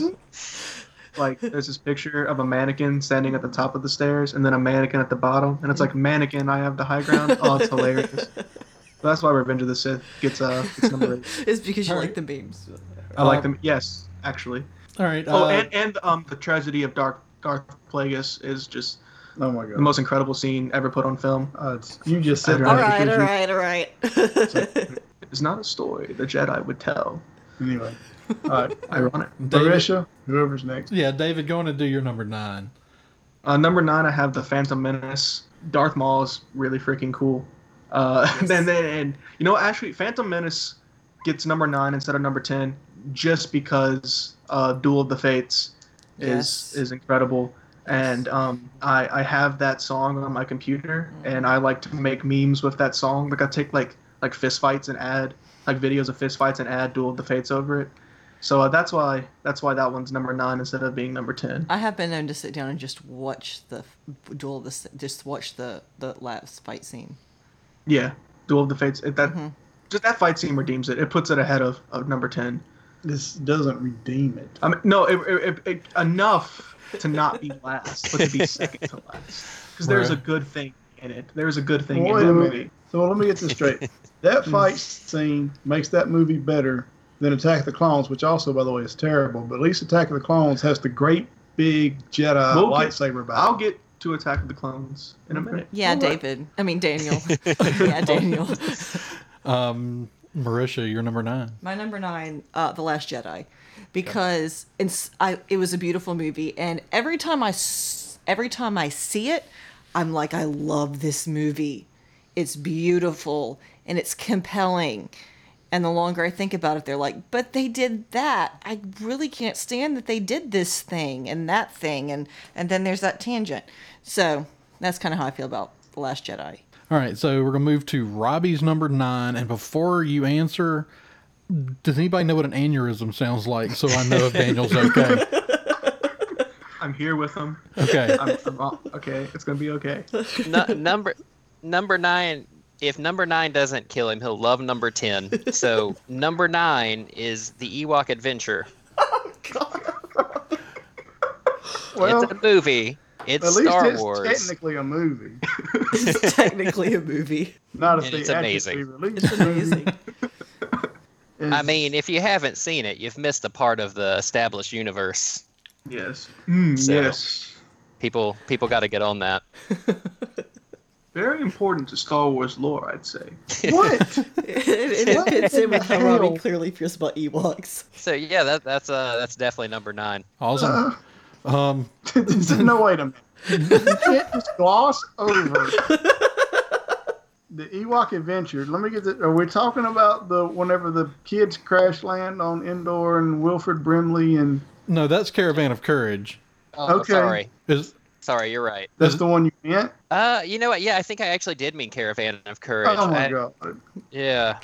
Like, there's this picture of a mannequin standing at the top of the stairs, and then a mannequin at the bottom, and it's like "Mannequin, I have the high ground." Oh, it's hilarious. That's why Revenge of the Sith gets uh gets number eight. It's because you All like right. the memes. I like Um, them. Yes, actually. All right. Oh, uh, and and um the tragedy of Darth Darth Plagueis is just Oh my god. the most incredible scene ever put on film. Uh, it's, you just said All All that right, because all you- right, all right. It's not a story the Jedi would tell. Anyway. All right. Ironic. David- Marisha, whoever's next. yeah, David, going to do your number nine. Uh, number nine, I have the Phantom Menace. Darth Maul is really freaking cool. Uh, then, then, and you know, actually, Phantom Menace gets number nine instead of number ten, just because uh, Duel of the Fates is Yes. is incredible. And um, I I have that song on my computer, and I like to make memes with that song. Like I take like like fist fights and add like videos of fist fights and add Duel of the Fates over it. So uh, that's why that's why that one's number nine instead of being number ten. I have been known to sit down and just watch the duel of the just watch the the last fight scene. Yeah, Duel of the Fates. It, that Mm-hmm. just that fight scene redeems it. It puts it ahead of, of number ten. This doesn't redeem it. I mean, no, it, it, it, it, enough to not be last, but to be second to last. Because there's a good thing in it. There's a good thing Well, wait in a the movie. So let me get this straight. That fight scene makes that movie better than Attack of the Clones, which also, by the way, is terrible. But at least Attack of the Clones has the great big Jedi We'll get- lightsaber battle. I'll get to Attack of the Clones in a minute. Yeah, All right. David. I mean Daniel. yeah, Daniel. Um, Marisha, you're number nine. My number nine, uh, The Last Jedi, because it's I it was a beautiful movie, and every time I s- every time I see it, I'm like, I love this movie. It's beautiful and it's compelling. And the longer I think about it, they're like, but they did that. I really can't stand that they did this thing and that thing, and and then there's that tangent. So that's kind of how I feel about The Last Jedi. All right, so we're gonna move to Robbie's number nine, and before you answer, does anybody know what an aneurysm sounds like? So I know if Daniel's okay. I'm here with him. Okay. I'm, I'm all- okay. It's gonna be okay. Nu- number number nine. If number nine doesn't kill him, he'll love number ten. So number nine is the Ewok Adventure. Oh well, it's a movie. It's at least Star it's Wars. technically a movie, It's technically a movie. not a And it's amazing. released It's amazing. movie. I mean, if you haven't seen it, you've missed a part of the established universe. Yes. Mm, So- Yes. People people got to get on that. Very important to Star Wars lore, I'd say. what? it, it, it fits in with how Robbie clearly feels about Ewoks. So yeah, that, that's uh that's definitely number nine. Awesome. Um, no, wait a minute. You can't just gloss over the Ewok Adventure. Let me get the. Are we talking about the whenever the kids crash land on Endor and Wilford Brimley and no, that's Caravan of Courage. Oh, Okay. sorry, Is sorry, you're right. that's the one you meant? Uh, you know what? Yeah, I think I actually did mean Caravan of Courage. Oh my I- god, Yeah.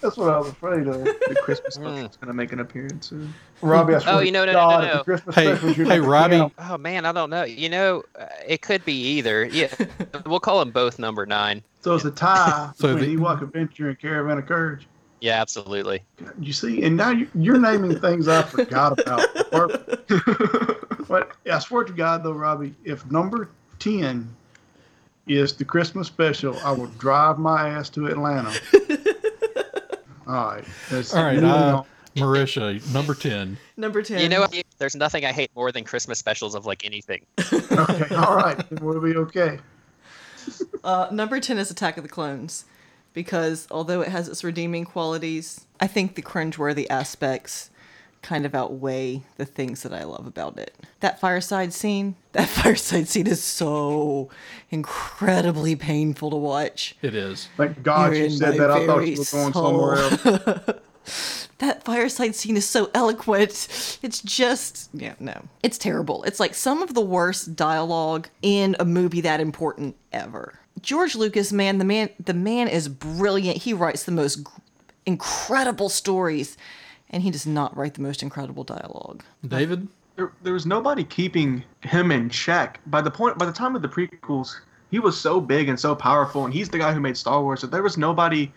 that's what I was afraid of. The Christmas Mm. special is gonna make an appearance soon. Robbie, I swear Oh, you know, no, no, God, no, if no. Christmas Hey, specials hey, Robbie. Yeah. Oh man, I don't know. You know, uh, it could be either. Yeah, we'll call them both number nine. So it's a tie So between the- Ewok Adventure and Caravan of Courage. Yeah, absolutely. You see, and now you- you're naming things I forgot about. But I swear to God, though, Robbie, if number 10 is the Christmas special, I will drive my ass to Atlanta. All right. that's- all right. moving Uh. Marisha, number ten. Number 10. You know what? There's nothing I hate more than Christmas specials of like anything. Okay. All right. We'll be okay. Uh, number 10 is Attack of the Clones. Because although it has its redeeming qualities, I think the cringeworthy aspects kind of outweigh the things that I love about it. That fireside scene, that fireside scene is so incredibly painful to watch. It is. Thank God You're you said that. I thought very you were going somewhere else. that fireside scene is so eloquent. It's just, yeah, no. It's terrible. It's like some of the worst dialogue in a movie that important ever. George Lucas, man, the man the man is brilliant. He writes the most gr- incredible stories and he does not write the most incredible dialogue. David. There, there was nobody keeping him in check. By the point, by the time of the prequels, he was so big and so powerful, and he's the guy who made Star Wars. So there was nobody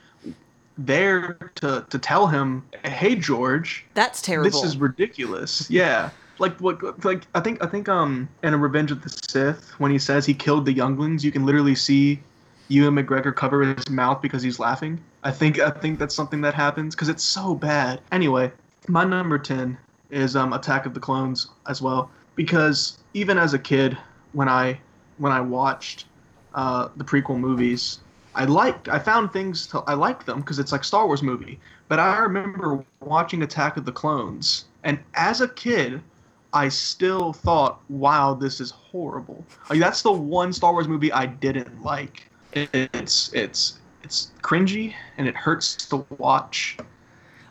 there to to tell him, "Hey, George, That's terrible. this is ridiculous." Yeah, like what? Like I think I think um in a Revenge of the Sith, when he says he killed the younglings, you can literally see Ewan McGregor cover his mouth because he's laughing. I think I think that's something that happens because it's so bad. Anyway, my number ten is um Attack of the Clones as well because even as a kid, when I when I watched uh, the prequel movies, I liked I found things to I liked them because it's like Star Wars movie. But I remember watching Attack of the Clones, and as a kid, I still thought, "Wow, this is horrible." Like that's the one Star Wars movie I didn't like. It- It's it's it's cringy and it hurts to watch.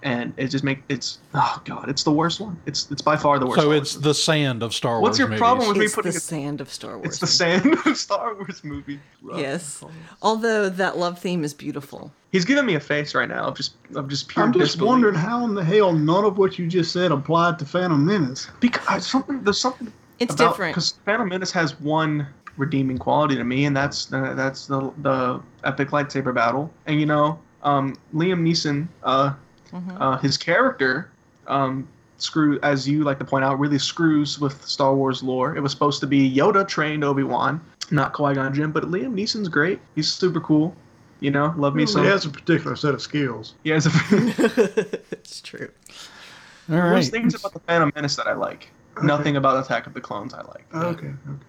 and it just make it's oh god, it's the worst one. It's it's by far the worst. So Star it's Wars the sand of Star Wars. What's your movies. problem with me It's the putting it- sand of Star Wars. It's the sand of Star Wars movie. Yes. Although that love theme is beautiful. He's giving me a face right now of just of just pure I'm just disbelief. wondering how in the hell none of what you just said applied to Phantom Menace. because something there's something It's about, different. because Phantom Menace has one redeeming quality to me, and that's uh, that's the the epic lightsaber battle. And you know, um, Liam Neeson, uh, Mhm. uh, his character, um, screw as you like to point out, really screws with Star Wars lore. It was supposed to be Yoda trained Obi Wan, not Qui Gon Jinn, but Liam Neeson's great. He's super cool. You know, love me He some. He has a particular set of skills. He has a. it's true. All There's right. things about the Phantom Menace that I like. Nothing about Attack of the Clones I like. Okay. okay.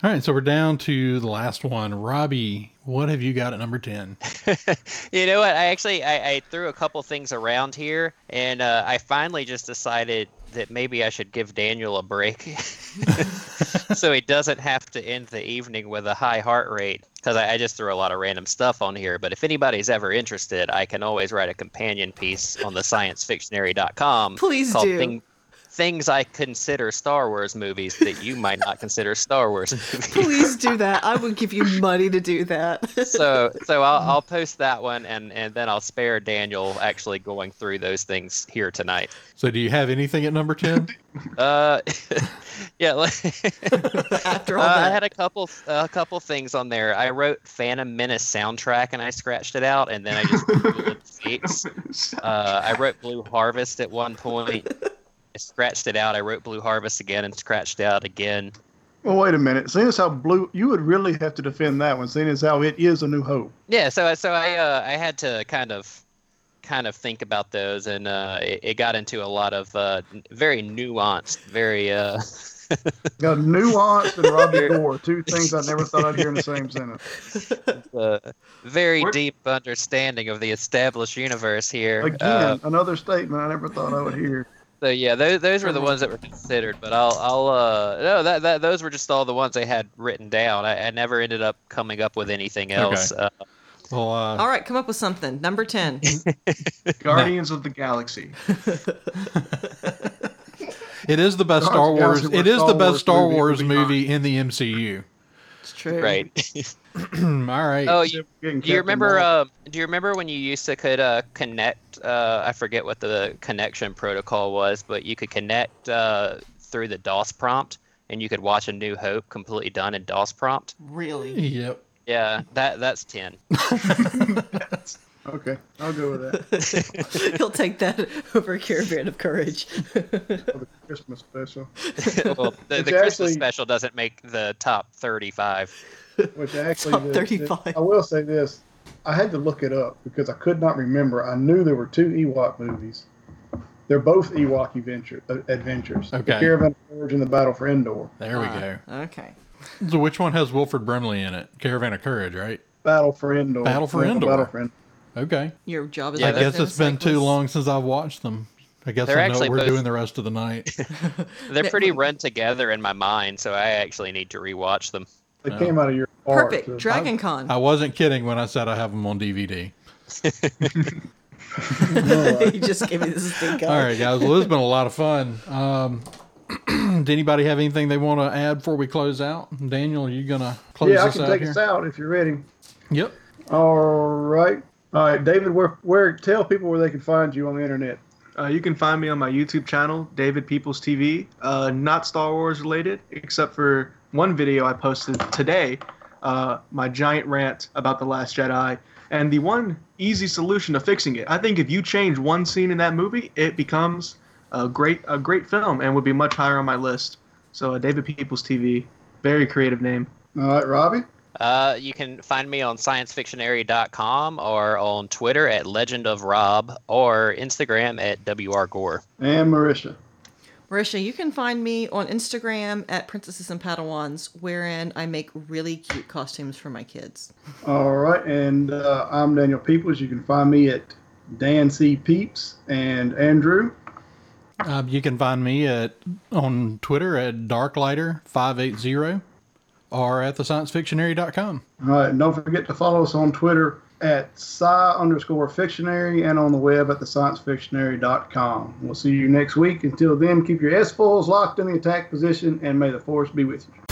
All right. So we're down to the last one. Robbie, what have you got at number 10? you know what? I actually I, I threw a couple things around here, and uh, I finally just decided that maybe I should give Daniel a break, so he doesn't have to end the evening with a high heart rate. Because I, I just threw a lot of random stuff on here. But if anybody's ever interested, I can always write a companion piece on the ScienceFictionary.com Please called do. Thing, Things I Consider Star Wars Movies that you might not consider Star Wars movies. Please do that. I would give you money to do that. so so I'll, I'll post that one and and then I'll spare Daniel actually going through those things here tonight. So do you have anything at number 10? Uh, yeah. like- After Uh, all I had a couple a couple things on there. I wrote Phantom Menace soundtrack and I scratched it out, and then I just Googled dates. Uh, I wrote Blue Harvest at one point. I scratched it out. I wrote Blue Harvest again and scratched it out again. Well, wait a minute. Seeing as how blue, you would really have to defend that one. Seeing as how it is a new hope. Yeah, so so I uh, I had to kind of kind of think about those, and uh, it, it got into a lot of uh, very nuanced, very uh, Got nuance and Robbie Gore, two things I never thought I'd hear in the same sentence. uh, very We're- deep understanding of the established universe here. Again, Uh, another statement I never thought I would hear. So yeah, those, those were the ones that were considered, but I'll I'll uh no that, that those were just all the ones I had written down. I, I never ended up coming up with anything else. Uh, Well, uh, All right, come up with something. Number 10. Guardians of the Galaxy. it is the best Star Wars. It is It were is the best Wars Star Wars would be movie in the MCU. It's true. right. All right. Oh, you, Do you remember? Uh, do you remember when you used to could uh, connect? Uh, I forget what the connection protocol was, but you could connect uh, through the DOS prompt, and you could watch A New Hope completely done in DOS prompt. Really? Yep. Yeah, that that's ten. Okay, I'll go with that He'll take that over Caravan of Courage. for the Christmas special. well, the, the Christmas actually- special doesn't make the top thirty-five. Which actually, Top the- the- 35. I will say this: I had to look it up because I could not remember. I knew there were two Ewok movies. They're both Ewok adventure, uh, adventures. The Okay. Caravan of Courage and the Battle for Endor. There we Ah, go. Okay. So which one has Wilford Brimley in it? Caravan of Courage, right? Battle for Endor. Battle for Endor. Battle for Endor. Okay. Your job is Yeah, I guess it's been too long since I've watched them. I guess They're I know actually what we're both- doing the rest of the night. They're pretty run together in my mind, so I actually need to rewatch them. They came out of your heart. Perfect. so- Dragon Con. I wasn't kidding when I said I have them on DVD. you just gave me this stink eye. All right, guys. Well, this has been a lot of fun. Um, did anybody have anything they want to add before we close out? Daniel, are you gonna close Yeah, I can out take here? us out if you're ready. Yep. All right. All right, David. Where where tell people where they can find you on the internet. Uh, you can find me on my YouTube channel, David Peoples TV. Uh, not Star Wars related, except for one video I posted today, uh, my giant rant about The Last Jedi, and the one easy solution to fixing it. I think if you change one scene in that movie, it becomes a great a great film and would be much higher on my list. So uh, David Peoples TV, very creative name. All right, Robbie. Uh, you can find me on sciencefictionary.com or on Twitter at Legend of Rob or Instagram at WR Gore. And Marisha. Marisha, you can find me on Instagram at Princesses and Padawans, wherein I make really cute costumes for my kids. All right, and uh, I'm Daniel Peoples. You can find me at Dan C Peeps and Andrew. Um, you can find me at on Twitter at darklighter580. Or at thesciencefictionary.com. All right, don't forget to follow us on Twitter at sci underscore fictionary and on the web at thesciencefictionary.com. We'll see you next week. Until then, keep your S foils locked in the attack position and may the force be with you.